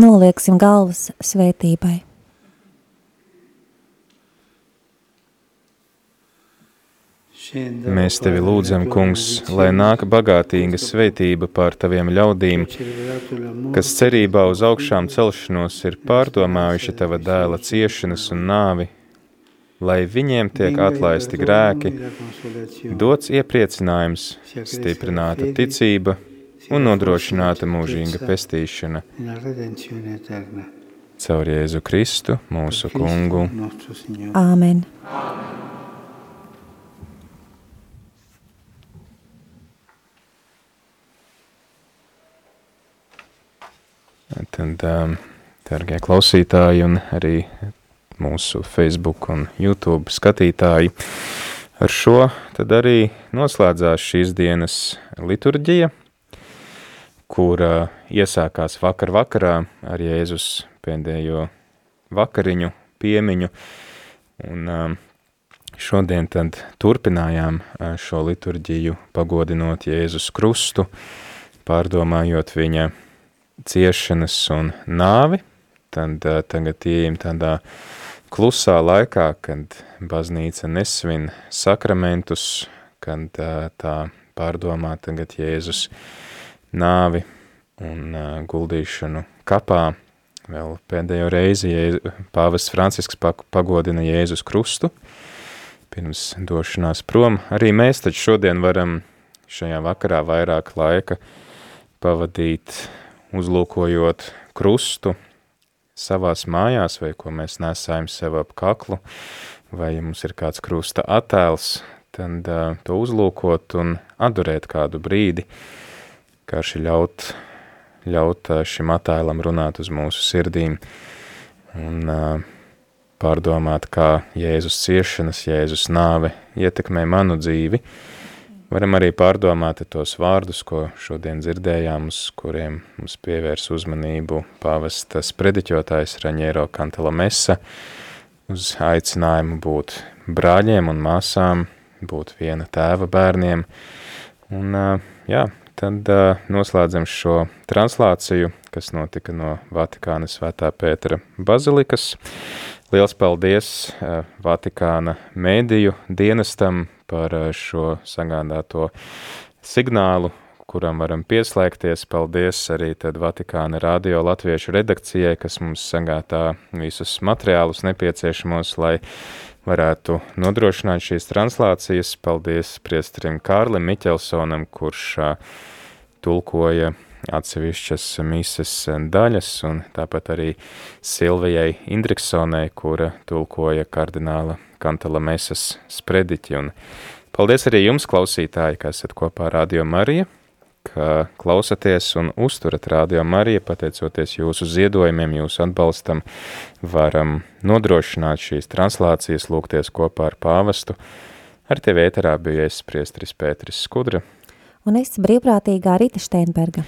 Nolieksim galvas svētībai. Mēs tevi lūdzam, kungs, lai nāk bagātīga sveitība pār taviem ļaudīm, kas cerībā uz augšām celšanos ir pārdomājuši tava dēla ciešanas un nāvi, lai viņiem tiek atlaisti grēki, dots iepriecinājums, stiprināta ticība un nodrošināta mūžīga pestīšana. Caur Jēzu Kristu, mūsu kungu. Āmen. Tad, um, dargie klausītāji un arī mūsu Facebook un YouTube skatītāji. Ar šo tad arī noslēdzās šīs dienas liturģija, kura iesākās vakar vakarā ar Jēzus pēdējo vakariņu piemiņu, un šodien tad turpinājām šo liturģiju pagodinot Jēzus krustu, pārdomājot viņa ciešanas un nāvi, tad tagad ieejam tādā klusā laikā, kad baznīca nesvin sakramentus, kad tā pārdomā tagad Jēzus nāvi un guldīšanu kapā. Vēl pēdējo reizi pāvests Francisks pagodina Jēzus krustu pirms došanās prom. Arī mēs taču šodien varam šajā vakarā vairāk laika pavadīt uzlūkojot krustu savās mājās, vai ko mēs nesājam sev ap kaklu, vai ja mums ir kāds krusta attēls, tad uh, to uzlūkot un adorēt kādu brīdi, karši ļaut, ļaut šim attēlam runāt uz mūsu sirdīm un uh, pārdomāt, kā Jēzus ciešanas, Jēzus nāve ietekmē manu dzīvi, uh, Varam arī pārdomāt tos vārdus, ko šodien dzirdējām, uz kuriem mums pievērs uzmanību pāvestas prediķotājs Raņēro Kantala Mesa, uz aicinājumu būt brāļiem un māsām, būt viena tēva bērniem. Un, jā, tad noslēdzam šo translāciju, kas notika no Vatikāna svētā Pētera bazilikas. Liels paldies Vatikāna mēdīju dienestam par eh, šo sagādāto signālu, kuram varam pieslēgties. Paldies arī Vatikāna radio latviešu redakcijai, kas mums sagādā visus materiālus nepieciešamos, lai varētu nodrošināt šīs translācijas. Paldies priestrim Kārlim Miķelsonam, kurš tulkoja atsevišķas mises daļas, un tāpat arī Silvijai Indriksonai, kura tulkoja kardināla Kantala Mesas sprediķi. Un paldies arī jums, klausītāji, ka esat kopā ar Radio Marija, ka klausaties un uzturat Radio Marija, pateicoties jūsu ziedojumiem, jūsu atbalstam, varam nodrošināt šīs translācijas, lūgties kopā ar pāvestu. Ar tevi ēterā bija es priestris Pēteris Skudra. Un es brīvprātīgā Rita Steinberga.